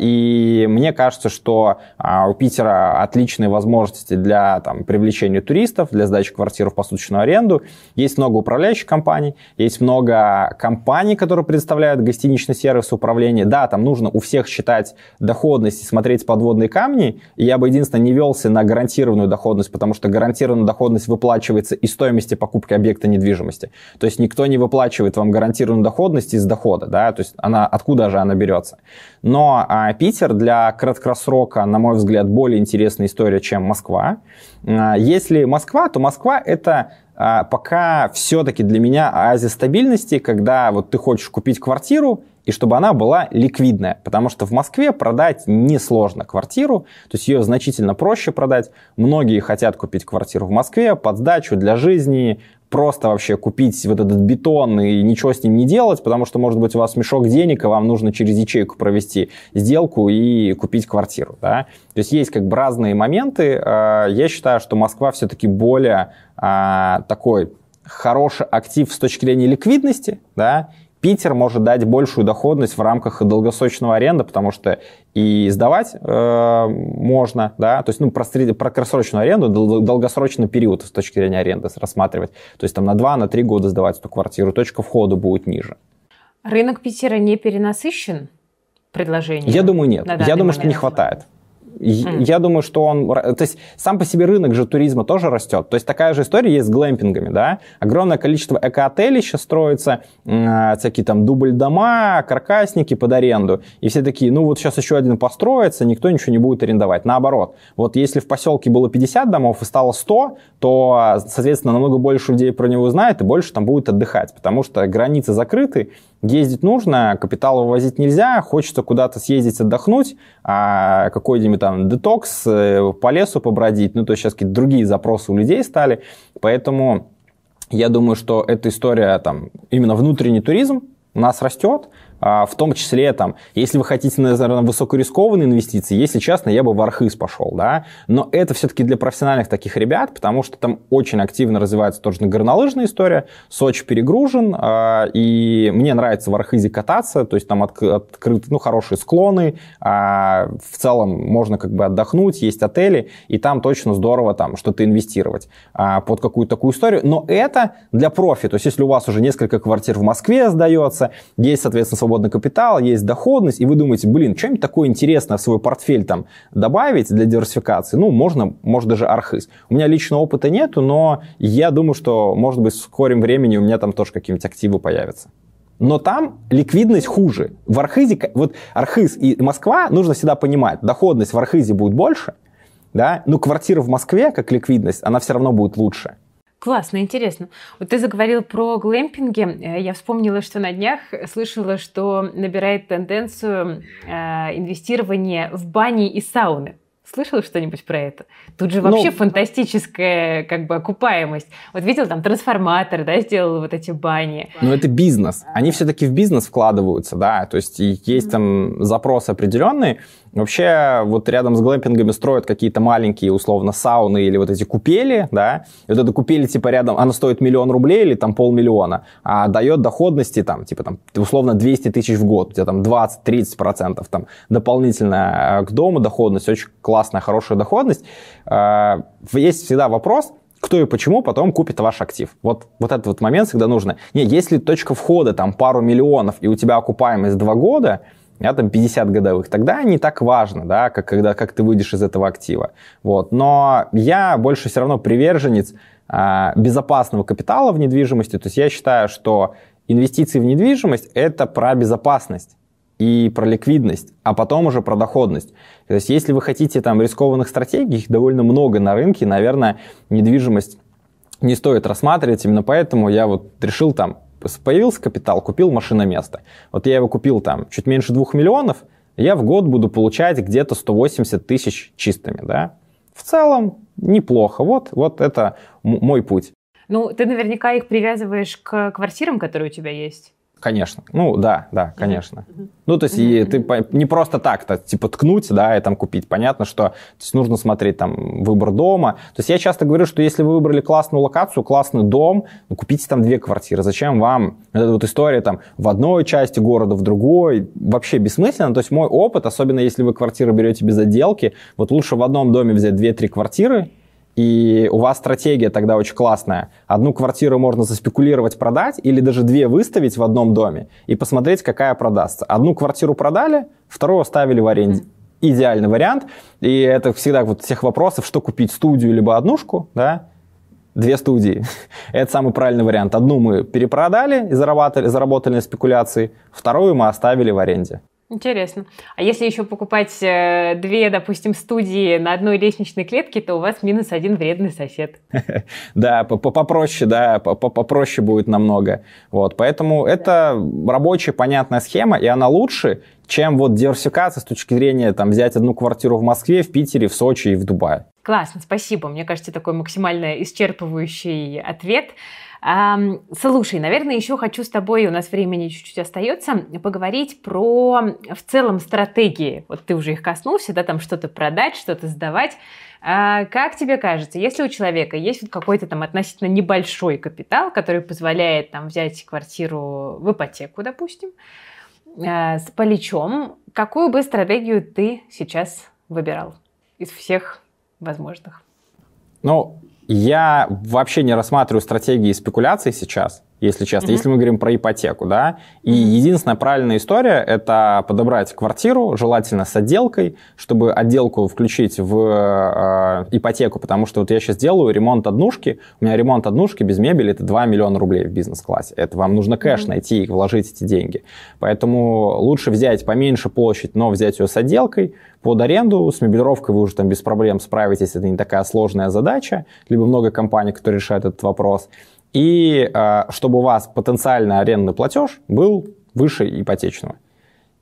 и мне кажется, что а, у Питера отличные возможности для там, привлечения туристов, для сдачи квартир в посуточную аренду. Есть много управляющих компаний, есть много компаний, которые предоставляют гостиничный сервис управления. Да, там нужно у всех считать доходность и смотреть подводные камни. Я бы единственное не велся на гарантированную доходность, потому что гарантированная доходность выплачивается из стоимости покупки объекта недвижимости. То есть никто не выплачивает вам гарантированную доходность из дохода, да, то есть она, откуда же она берется. Но а, Питер для краткосрока, на мой взгляд, более интересная история, чем Москва. А, если Москва, то Москва это а, пока все-таки для меня оазис стабильности, когда вот ты хочешь купить квартиру, и чтобы она была ликвидная, потому что в Москве продать несложно квартиру, то есть ее значительно проще продать. Многие хотят купить квартиру в Москве под сдачу для жизни, просто вообще купить вот этот бетон и ничего с ним не делать, потому что, может быть, у вас мешок денег, и вам нужно через ячейку провести сделку и купить квартиру. Да? То есть есть как бы разные моменты. А, я считаю, что Москва все-таки более а, такой хороший актив с точки зрения ликвидности, да, Питер может дать большую доходность в рамках долгосрочного аренда, потому что и сдавать э, можно, да, то есть, ну, про, про краткосрочную аренду, долгосрочный период с точки зрения аренды рассматривать. То есть там на 2 на 3 года сдавать эту квартиру, точка входа будет ниже. Рынок Питера не перенасыщен предложением? Я думаю, нет. Я думаю, что не хватает. Mm. Я думаю, что он... То есть сам по себе рынок же туризма тоже растет. То есть такая же история есть с глэмпингами, да? Огромное количество эко-отелей сейчас строится, э, всякие там дубль-дома, каркасники под аренду. И все такие, ну вот сейчас еще один построится, никто ничего не будет арендовать. Наоборот, вот если в поселке было 50 домов и стало 100, то, соответственно, намного больше людей про него знает и больше там будет отдыхать, потому что границы закрыты, Ездить нужно, капитал вывозить нельзя, хочется куда-то съездить отдохнуть, а какой-нибудь там детокс, э, по лесу побродить, ну то есть сейчас какие-то другие запросы у людей стали, поэтому я думаю, что эта история там именно внутренний туризм у нас растет, в том числе, там, если вы хотите, наверное, высокорискованные инвестиции, если честно, я бы в Архыз пошел, да, но это все-таки для профессиональных таких ребят, потому что там очень активно развивается тоже горнолыжная история, Сочи перегружен, а, и мне нравится в Архизе кататься, то есть там открыты, ну, хорошие склоны, а, в целом можно как бы отдохнуть, есть отели, и там точно здорово там что-то инвестировать под какую-то такую историю, но это для профи, то есть если у вас уже несколько квартир в Москве сдается, есть, соответственно, свободный свободный капитал, есть доходность, и вы думаете, блин, что-нибудь такое интересное в свой портфель там добавить для диверсификации, ну, можно, может, даже архиз. У меня личного опыта нету, но я думаю, что, может быть, в скором времени у меня там тоже какие-нибудь активы появятся. Но там ликвидность хуже. В Архизе, вот Архиз и Москва, нужно всегда понимать, доходность в Архизе будет больше, да, но квартира в Москве, как ликвидность, она все равно будет лучше. Классно, интересно. Вот ты заговорил про глэмпинги. Э, я вспомнила, что на днях слышала, что набирает тенденцию э, инвестирование в бани и сауны. Слышал что-нибудь про это? Тут же вообще ну, фантастическая как бы окупаемость. Вот видел, там трансформатор, да, сделал вот эти бани. Но это бизнес. Они все-таки в бизнес вкладываются, да, то есть есть там запрос определенный, Вообще, вот рядом с глэмпингами строят какие-то маленькие, условно, сауны или вот эти купели, да, и вот эта купели, типа, рядом, она стоит миллион рублей или там полмиллиона, а дает доходности, там, типа, там, условно, 200 тысяч в год, у тебя там 20-30 процентов, там, дополнительно э, к дому доходность, очень классная, хорошая доходность. Э, есть всегда вопрос, кто и почему потом купит ваш актив. Вот, вот этот вот момент всегда нужно. Не, если точка входа там пару миллионов, и у тебя окупаемость 2 года, я там 50 годовых, тогда не так важно, да, как, когда, как ты выйдешь из этого актива. Вот. Но я больше все равно приверженец а, безопасного капитала в недвижимости. То есть я считаю, что инвестиции в недвижимость – это про безопасность и про ликвидность, а потом уже про доходность. То есть если вы хотите там рискованных стратегий, их довольно много на рынке, наверное, недвижимость не стоит рассматривать. Именно поэтому я вот решил там появился капитал, купил машиноместо. Вот я его купил там чуть меньше двух миллионов, я в год буду получать где-то 180 тысяч чистыми, да. В целом неплохо. Вот, вот это мой путь. Ну, ты наверняка их привязываешь к квартирам, которые у тебя есть. Конечно. Ну, да, да, конечно. Mm-hmm. Ну, то есть mm-hmm. и ты не просто так-то, типа, ткнуть, да, и там купить. Понятно, что то есть, нужно смотреть там выбор дома. То есть я часто говорю, что если вы выбрали классную локацию, классный дом, ну, купите там две квартиры. Зачем вам эта вот история там в одной части города, в другой? Вообще бессмысленно. То есть мой опыт, особенно если вы квартиры берете без отделки, вот лучше в одном доме взять две-три квартиры, и у вас стратегия тогда очень классная. Одну квартиру можно заспекулировать, продать, или даже две выставить в одном доме и посмотреть, какая продастся. Одну квартиру продали, вторую оставили в аренде. Идеальный вариант. И это всегда вот всех вопросов, что купить, студию либо однушку, да, две студии. Это самый правильный вариант. Одну мы перепродали и заработали, заработали на спекуляции, вторую мы оставили в аренде. Интересно. А если еще покупать э, две, допустим, студии на одной лестничной клетке, то у вас минус один вредный сосед. Да, попроще, да, попроще будет намного. Вот, поэтому это рабочая, понятная схема, и она лучше, чем вот диверсификация с точки зрения там взять одну квартиру в Москве, в Питере, в Сочи и в Дубае. Классно, спасибо. Мне кажется, такой максимально исчерпывающий ответ. Слушай, наверное, еще хочу с тобой, у нас времени чуть-чуть остается, поговорить про в целом стратегии. Вот ты уже их коснулся, да, там что-то продать, что-то сдавать. А как тебе кажется, если у человека есть вот какой-то там относительно небольшой капитал, который позволяет там взять квартиру в ипотеку, допустим, а, с поличом, какую бы стратегию ты сейчас выбирал из всех возможных? Ну, я вообще не рассматриваю стратегии спекуляций сейчас если честно, mm-hmm. если мы говорим про ипотеку, да. И единственная правильная история – это подобрать квартиру, желательно с отделкой, чтобы отделку включить в э, ипотеку, потому что вот я сейчас делаю ремонт однушки, у меня ремонт однушки без мебели – это 2 миллиона рублей в бизнес-классе. Это вам нужно кэш mm-hmm. найти и вложить эти деньги. Поэтому лучше взять поменьше площадь, но взять ее с отделкой, под аренду, с мебелировкой вы уже там без проблем справитесь, это не такая сложная задача, либо много компаний, которые решают этот вопрос и э, чтобы у вас потенциальный арендный платеж был выше ипотечного.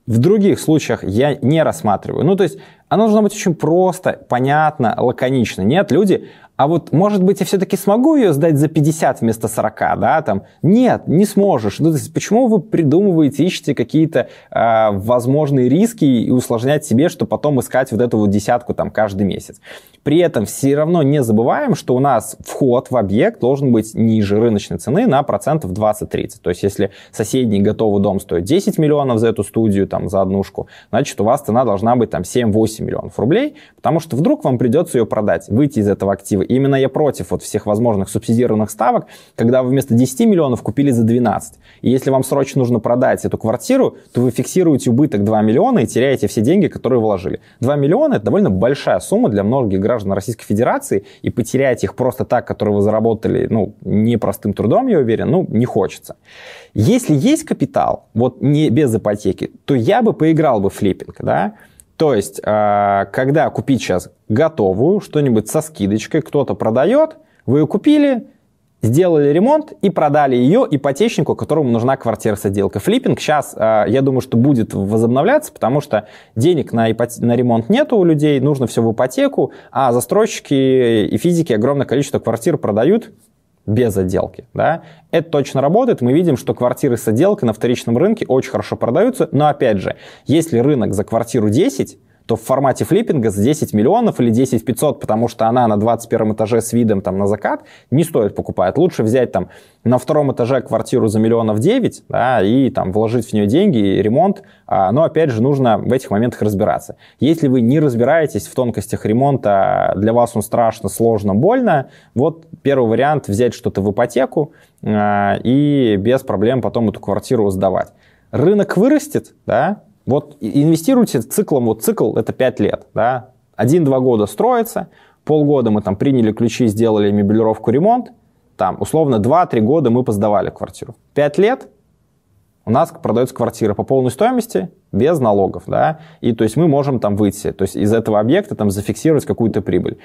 В других случаях я не рассматриваю. Ну, то есть оно должно быть очень просто, понятно, лаконично. Нет, люди а вот, может быть, я все-таки смогу ее сдать за 50 вместо 40, да, там, нет, не сможешь. Ну, то есть, почему вы придумываете, ищете какие-то э, возможные риски и усложнять себе, чтобы потом искать вот эту вот десятку там каждый месяц? При этом все равно не забываем, что у нас вход в объект должен быть ниже рыночной цены на процентов 20-30. То есть, если соседний готовый дом стоит 10 миллионов за эту студию, там, за однушку, значит, у вас цена должна быть там 7-8 миллионов рублей, потому что вдруг вам придется ее продать, выйти из этого актива и именно я против вот всех возможных субсидированных ставок, когда вы вместо 10 миллионов купили за 12. И если вам срочно нужно продать эту квартиру, то вы фиксируете убыток 2 миллиона и теряете все деньги, которые вложили. 2 миллиона – это довольно большая сумма для многих граждан Российской Федерации, и потерять их просто так, которые вы заработали, ну, непростым трудом, я уверен, ну, не хочется. Если есть капитал, вот не без ипотеки, то я бы поиграл бы флиппинг, да, то есть, а, когда купить сейчас готовую, что-нибудь со скидочкой, кто-то продает, вы ее купили, сделали ремонт и продали ее ипотечнику, которому нужна квартира с отделкой. Флиппинг сейчас, а, я думаю, что будет возобновляться, потому что денег на, ипот... на ремонт нету у людей, нужно все в ипотеку, а застройщики и физики огромное количество квартир продают без отделки. Да? Это точно работает. Мы видим, что квартиры с отделкой на вторичном рынке очень хорошо продаются. Но опять же, если рынок за квартиру 10, то в формате флиппинга с 10 миллионов или 10 500, потому что она на 21 этаже с видом там на закат, не стоит покупать. Лучше взять там на втором этаже квартиру за миллионов 9 да, и там вложить в нее деньги и ремонт. А, но опять же нужно в этих моментах разбираться. Если вы не разбираетесь в тонкостях ремонта, для вас он страшно, сложно, больно, вот первый вариант взять что-то в ипотеку а, и без проблем потом эту квартиру сдавать. Рынок вырастет, да, вот инвестируйте циклом, вот цикл это 5 лет, да, один-два года строится, полгода мы там приняли ключи, сделали мебелировку, ремонт, там, условно, 2-3 года мы поздавали квартиру. 5 лет у нас продается квартира по полной стоимости, без налогов, да, и то есть мы можем там выйти, то есть из этого объекта там зафиксировать какую-то прибыль.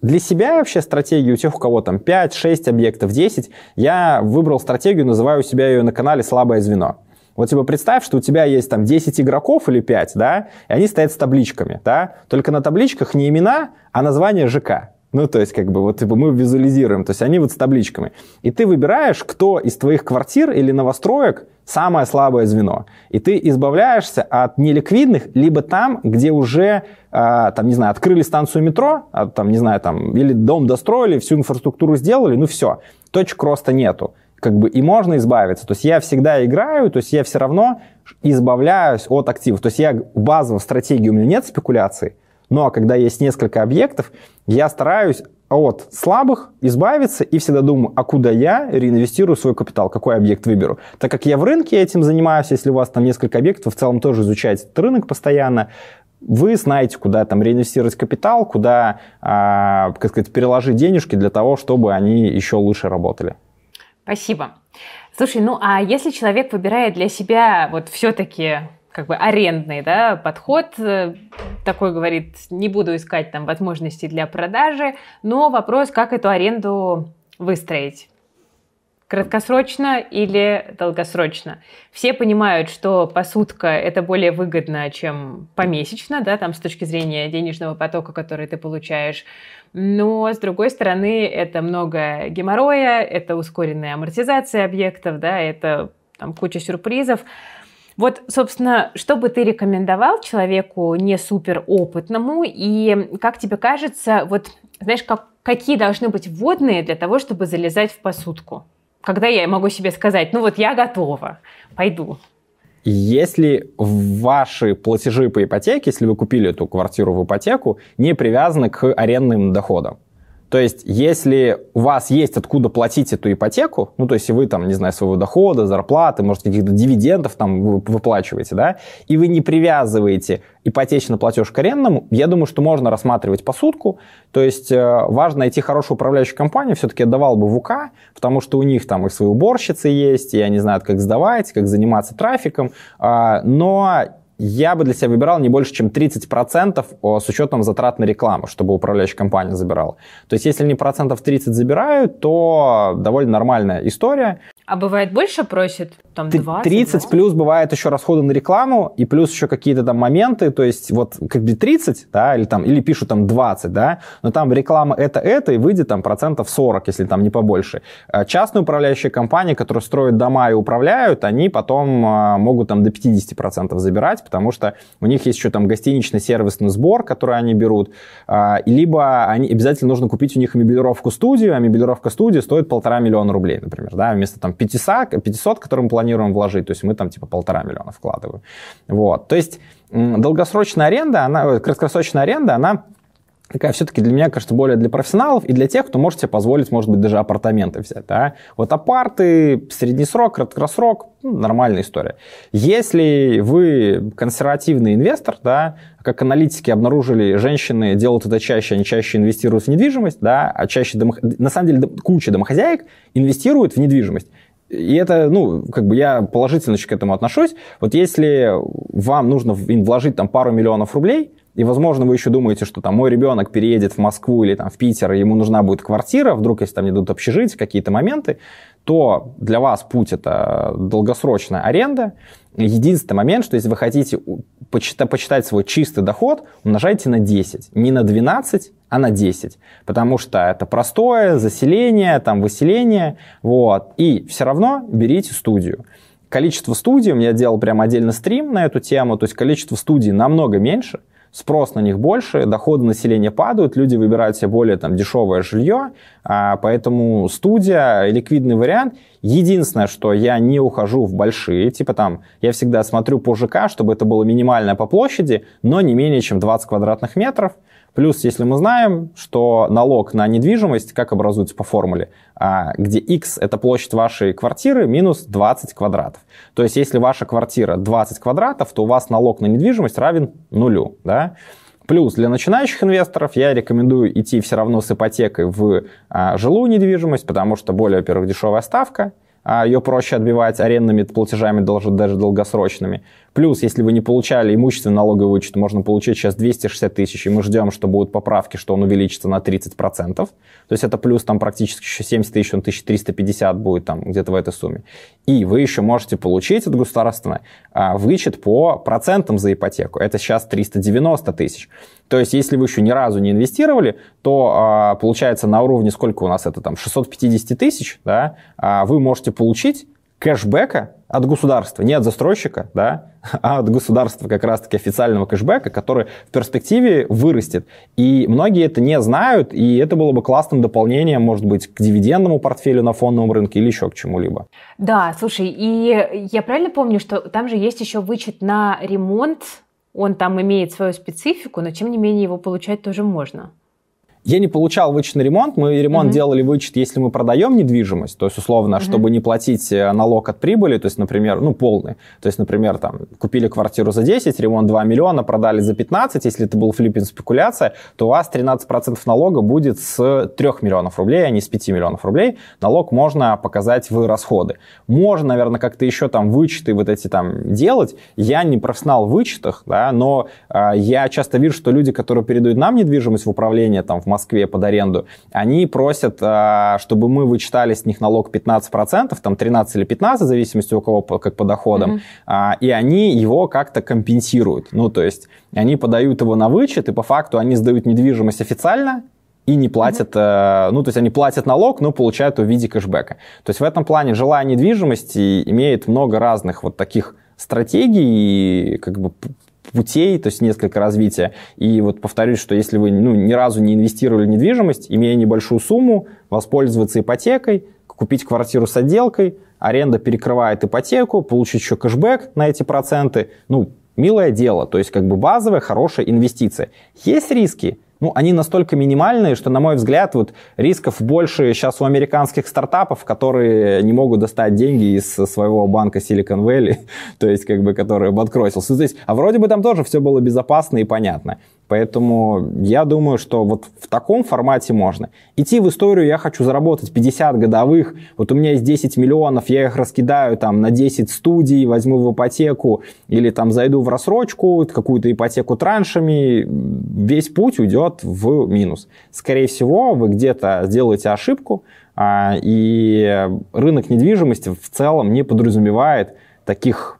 Для себя вообще стратегию, у тех, у кого там 5, 6 объектов, 10, я выбрал стратегию, называю себя ее на канале «Слабое звено». Вот типа представь, что у тебя есть там 10 игроков или 5, да, и они стоят с табличками, да, только на табличках не имена, а название ЖК. Ну, то есть, как бы, вот типа, мы визуализируем, то есть они вот с табличками. И ты выбираешь, кто из твоих квартир или новостроек самое слабое звено. И ты избавляешься от неликвидных, либо там, где уже, э, там, не знаю, открыли станцию метро, а, там, не знаю, там, или дом достроили, всю инфраструктуру сделали, ну все, точек роста нету как бы и можно избавиться. То есть я всегда играю, то есть я все равно избавляюсь от активов. То есть я базово в стратегии у меня нет спекуляций, но когда есть несколько объектов, я стараюсь от слабых избавиться и всегда думаю, а куда я реинвестирую свой капитал, какой объект выберу. Так как я в рынке этим занимаюсь, если у вас там несколько объектов, в целом тоже изучаете этот рынок постоянно, вы знаете, куда там реинвестировать капитал, куда, а, как сказать, переложить денежки для того, чтобы они еще лучше работали. Спасибо. Слушай, ну а если человек выбирает для себя вот все-таки как бы арендный да, подход, э, такой говорит, не буду искать там возможности для продажи, но вопрос, как эту аренду выстроить краткосрочно или долгосрочно. Все понимают, что посудка это более выгодно, чем помесячно, да, там с точки зрения денежного потока, который ты получаешь. Но, с другой стороны, это много геморроя, это ускоренная амортизация объектов, да, это там куча сюрпризов. Вот, собственно, что бы ты рекомендовал человеку не супер опытному, и как тебе кажется, вот, знаешь, как, какие должны быть вводные для того, чтобы залезать в посудку? когда я могу себе сказать, ну вот я готова, пойду. Если ваши платежи по ипотеке, если вы купили эту квартиру в ипотеку, не привязаны к арендным доходам, то есть, если у вас есть откуда платить эту ипотеку, ну, то есть, вы там, не знаю, своего дохода, зарплаты, может, каких-то дивидендов там вы выплачиваете, да, и вы не привязываете ипотечный платеж к арендному, я думаю, что можно рассматривать посудку. То есть, э, важно найти хорошую управляющую компанию, все-таки отдавал бы в УК, потому что у них там и свои уборщицы есть, и они знают, как сдавать, как заниматься трафиком, а, но я бы для себя выбирал не больше, чем 30% с учетом затрат на рекламу, чтобы управляющая компания забирала. То есть, если они процентов 30 забирают, то довольно нормальная история. А бывает больше просит? Там 20, 30 20? плюс бывает еще расходы на рекламу, и плюс еще какие-то там моменты, то есть вот как бы 30, да, или там, или пишут там 20, да, но там реклама это, это, и выйдет там процентов 40, если там не побольше. А частные управляющие компании, которые строят дома и управляют, они потом а, могут там до 50% забирать, потому что у них есть еще там гостиничный сервисный сбор, который они берут, а, либо они обязательно нужно купить у них мебелировку студию, а мебелировка студии стоит полтора миллиона рублей, например, да, вместо там 500, 500, которые мы планируем вложить, то есть мы там типа полтора миллиона вкладываем. Вот, то есть долгосрочная аренда, она, краткосрочная аренда, она такая все-таки для меня, кажется, более для профессионалов и для тех, кто может себе позволить, может быть, даже апартаменты взять. Да? Вот апарты, средний срок, краткосрок, ну, нормальная история. Если вы консервативный инвестор, да, как аналитики обнаружили, женщины делают это чаще, они чаще инвестируют в недвижимость, да, а чаще, домо... на самом деле, куча домохозяек инвестируют в недвижимость. И это, ну, как бы я положительно к этому отношусь. Вот если вам нужно вложить там пару миллионов рублей, и, возможно, вы еще думаете, что там мой ребенок переедет в Москву или там в Питер, и ему нужна будет квартира, вдруг если там не дадут общежитие, какие-то моменты, то для вас путь это долгосрочная аренда. Единственный момент, что если вы хотите почитать, почитать свой чистый доход, умножайте на 10. Не на 12, а на 10. Потому что это простое заселение, там выселение. Вот. И все равно берите студию. Количество студий, у меня делал прям отдельно стрим на эту тему, то есть количество студий намного меньше – спрос на них больше, доходы населения падают, люди выбирают себе более там, дешевое жилье, а, поэтому студия, ликвидный вариант. Единственное, что я не ухожу в большие, типа там, я всегда смотрю по ЖК, чтобы это было минимальное по площади, но не менее чем 20 квадратных метров, Плюс, если мы знаем, что налог на недвижимость, как образуется по формуле, а, где x – это площадь вашей квартиры минус 20 квадратов. То есть, если ваша квартира 20 квадратов, то у вас налог на недвижимость равен нулю. Да? Плюс для начинающих инвесторов я рекомендую идти все равно с ипотекой в а, жилую недвижимость, потому что более, во-первых, дешевая ставка, а ее проще отбивать арендными платежами, даже долгосрочными. Плюс, если вы не получали имущественный налоговый вычет, можно получить сейчас 260 тысяч, и мы ждем, что будут поправки, что он увеличится на 30%. То есть это плюс там практически еще 70 тысяч, он 1350 будет там где-то в этой сумме. И вы еще можете получить от государства а, вычет по процентам за ипотеку. Это сейчас 390 тысяч. То есть, если вы еще ни разу не инвестировали, то а, получается на уровне, сколько у нас это там, 650 тысяч, да, а, вы можете получить кэшбэка от государства, не от застройщика, да, а от государства как раз-таки официального кэшбэка, который в перспективе вырастет. И многие это не знают, и это было бы классным дополнением, может быть, к дивидендному портфелю на фондовом рынке или еще к чему-либо. Да, слушай, и я правильно помню, что там же есть еще вычет на ремонт, он там имеет свою специфику, но тем не менее его получать тоже можно. Я не получал вычет на ремонт. Мы ремонт mm-hmm. делали вычет, если мы продаем недвижимость, то есть, условно, mm-hmm. чтобы не платить э, налог от прибыли, то есть, например, ну, полный. То есть, например, там, купили квартиру за 10, ремонт 2 миллиона, продали за 15. Если это был флиппинг спекуляция, то у вас 13% налога будет с 3 миллионов рублей, а не с 5 миллионов рублей. Налог можно показать в расходы. Можно, наверное, как-то еще там вычеты вот эти там делать. Я не профессионал в вычетах, да, но э, я часто вижу, что люди, которые передают нам недвижимость в управление, там, в Москве под аренду, они просят, а, чтобы мы вычитали с них налог 15%, там 13 или 15, в зависимости у кого как по доходам, mm-hmm. и они его как-то компенсируют. Ну, то есть они подают его на вычет, и по факту они сдают недвижимость официально, и не платят, mm-hmm. ну, то есть они платят налог, но получают его в виде кэшбэка. То есть в этом плане жилая недвижимость имеет много разных вот таких стратегий, как бы путей, то есть несколько развития. И вот повторюсь, что если вы ну, ни разу не инвестировали в недвижимость, имея небольшую сумму, воспользоваться ипотекой, купить квартиру с отделкой, аренда перекрывает ипотеку, получить еще кэшбэк на эти проценты, ну, милое дело, то есть как бы базовая хорошая инвестиция. Есть риски, ну, они настолько минимальные, что, на мой взгляд, вот рисков больше сейчас у американских стартапов, которые не могут достать деньги из своего банка Silicon Valley, то есть, как бы, который обанкротился. То есть, а вроде бы там тоже все было безопасно и понятно. Поэтому я думаю, что вот в таком формате можно. Идти в историю я хочу заработать 50 годовых, вот у меня есть 10 миллионов, я их раскидаю там на 10 студий, возьму в ипотеку или там зайду в рассрочку, какую-то ипотеку траншами, весь путь уйдет в минус. Скорее всего, вы где-то сделаете ошибку, а, и рынок недвижимости в целом не подразумевает таких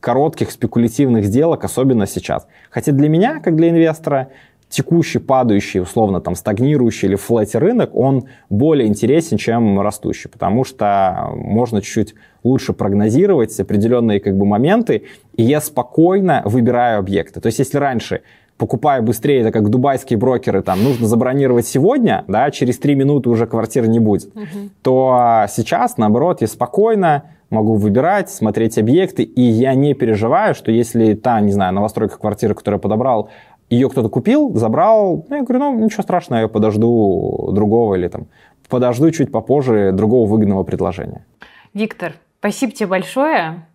коротких спекулятивных сделок, особенно сейчас. Хотя для меня, как для инвестора, текущий, падающий, условно там стагнирующий или флэти рынок, он более интересен, чем растущий, потому что можно чуть-чуть лучше прогнозировать определенные как бы моменты, и я спокойно выбираю объекты. То есть если раньше покупаю быстрее, это как дубайские брокеры, там нужно забронировать сегодня, да, через три минуты уже квартиры не будет, uh-huh. то сейчас, наоборот, я спокойно могу выбирать, смотреть объекты, и я не переживаю, что если та, не знаю, новостройка квартиры, которую я подобрал, ее кто-то купил, забрал, ну, я говорю, ну, ничего страшного, я подожду другого или там подожду чуть попозже другого выгодного предложения. Виктор, спасибо тебе большое.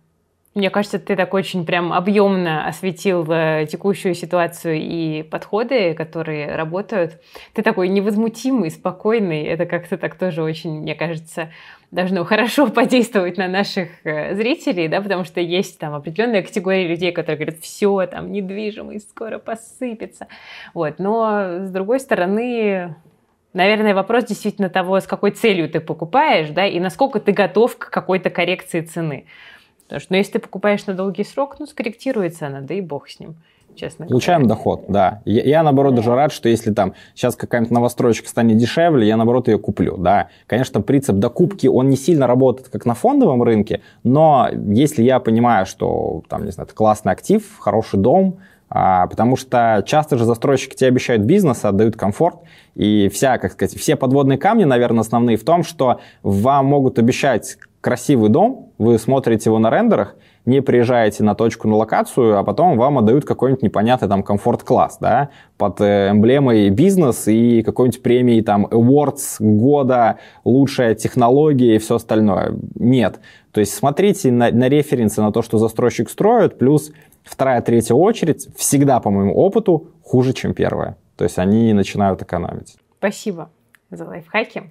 Мне кажется, ты так очень прям объемно осветил э, текущую ситуацию и подходы, которые работают. Ты такой невозмутимый, спокойный. Это как-то так тоже очень, мне кажется, должно хорошо подействовать на наших э, зрителей, да, потому что есть там определенная категория людей, которые говорят, все, там, недвижимость скоро посыпется. Вот. Но, с другой стороны, Наверное, вопрос действительно того, с какой целью ты покупаешь, да, и насколько ты готов к какой-то коррекции цены. Потому что, ну, если ты покупаешь на долгий срок, ну, скорректируется она, да и бог с ним честно Получаем говоря. доход, да. Я, я наоборот, да. даже рад, что если там сейчас какая-нибудь новостройка станет дешевле, я, наоборот, ее куплю, да. Конечно, принцип докупки, он не сильно работает, как на фондовом рынке, но если я понимаю, что, там, не знаю, это классный актив, хороший дом, а, потому что часто же застройщики тебе обещают бизнес, отдают комфорт, и вся, как сказать, все подводные камни, наверное, основные в том, что вам могут обещать красивый дом, вы смотрите его на рендерах, не приезжаете на точку, на локацию, а потом вам отдают какой-нибудь непонятный там комфорт-класс, да, под э, эмблемой бизнес и какой-нибудь премии там awards года, лучшая технология и все остальное. Нет. То есть смотрите на, на референсы на то, что застройщик строит, плюс вторая, третья очередь всегда, по моему опыту, хуже, чем первая. То есть они начинают экономить. Спасибо за лайфхаки.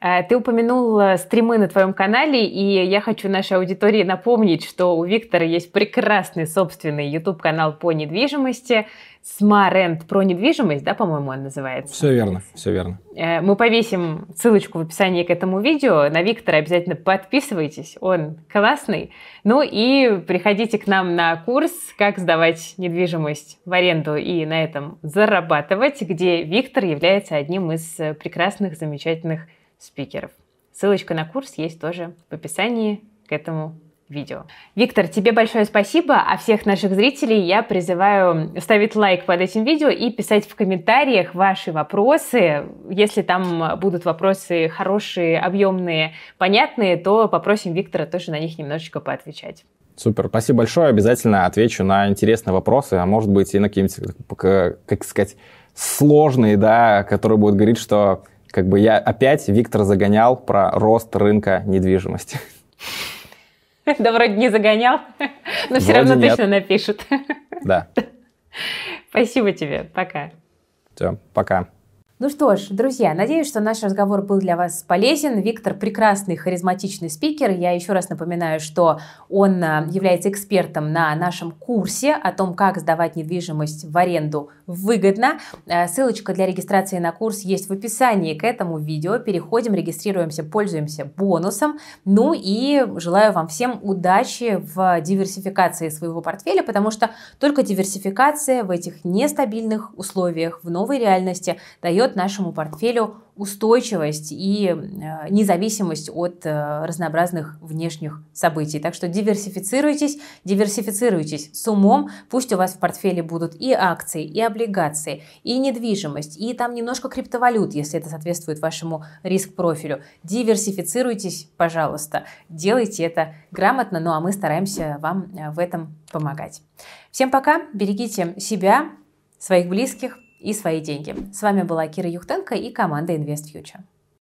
Э, ты упомянул стримы на твоем канале, и я хочу нашей аудитории напомнить, что у Виктора есть прекрасный собственный YouTube-канал по недвижимости – Смарент про недвижимость, да, по-моему, он называется. Все верно, все верно. Э, мы повесим ссылочку в описании к этому видео. На Виктора обязательно подписывайтесь, он классный. Ну и приходите к нам на курс «Как сдавать недвижимость в аренду и на этом зарабатывать», где Виктор является одним из прекрасных, замечательных спикеров. Ссылочка на курс есть тоже в описании к этому видео. Виктор, тебе большое спасибо, а всех наших зрителей я призываю ставить лайк под этим видео и писать в комментариях ваши вопросы. Если там будут вопросы хорошие, объемные, понятные, то попросим Виктора тоже на них немножечко поотвечать. Супер, спасибо большое. Обязательно отвечу на интересные вопросы, а может быть и на какие-нибудь, как сказать, сложные, да, которые будут говорить, что как бы я опять Виктор загонял про рост рынка недвижимости. Да вроде не загонял, но все равно точно напишут. Да. Спасибо тебе. Пока. Все, пока. Ну что ж, друзья, надеюсь, что наш разговор был для вас полезен. Виктор прекрасный, харизматичный спикер. Я еще раз напоминаю, что он а, является экспертом на нашем курсе о том, как сдавать недвижимость в аренду выгодно. А, ссылочка для регистрации на курс есть в описании к этому видео. Переходим, регистрируемся, пользуемся бонусом. Ну и желаю вам всем удачи в диверсификации своего портфеля, потому что только диверсификация в этих нестабильных условиях, в новой реальности дает дает нашему портфелю устойчивость и э, независимость от э, разнообразных внешних событий. Так что диверсифицируйтесь, диверсифицируйтесь с умом. Пусть у вас в портфеле будут и акции, и облигации, и недвижимость, и там немножко криптовалют, если это соответствует вашему риск-профилю. Диверсифицируйтесь, пожалуйста. Делайте это грамотно, ну а мы стараемся вам э, в этом помогать. Всем пока, берегите себя, своих близких, и свои деньги. С вами была Кира Юхтенко и команда Invest Future.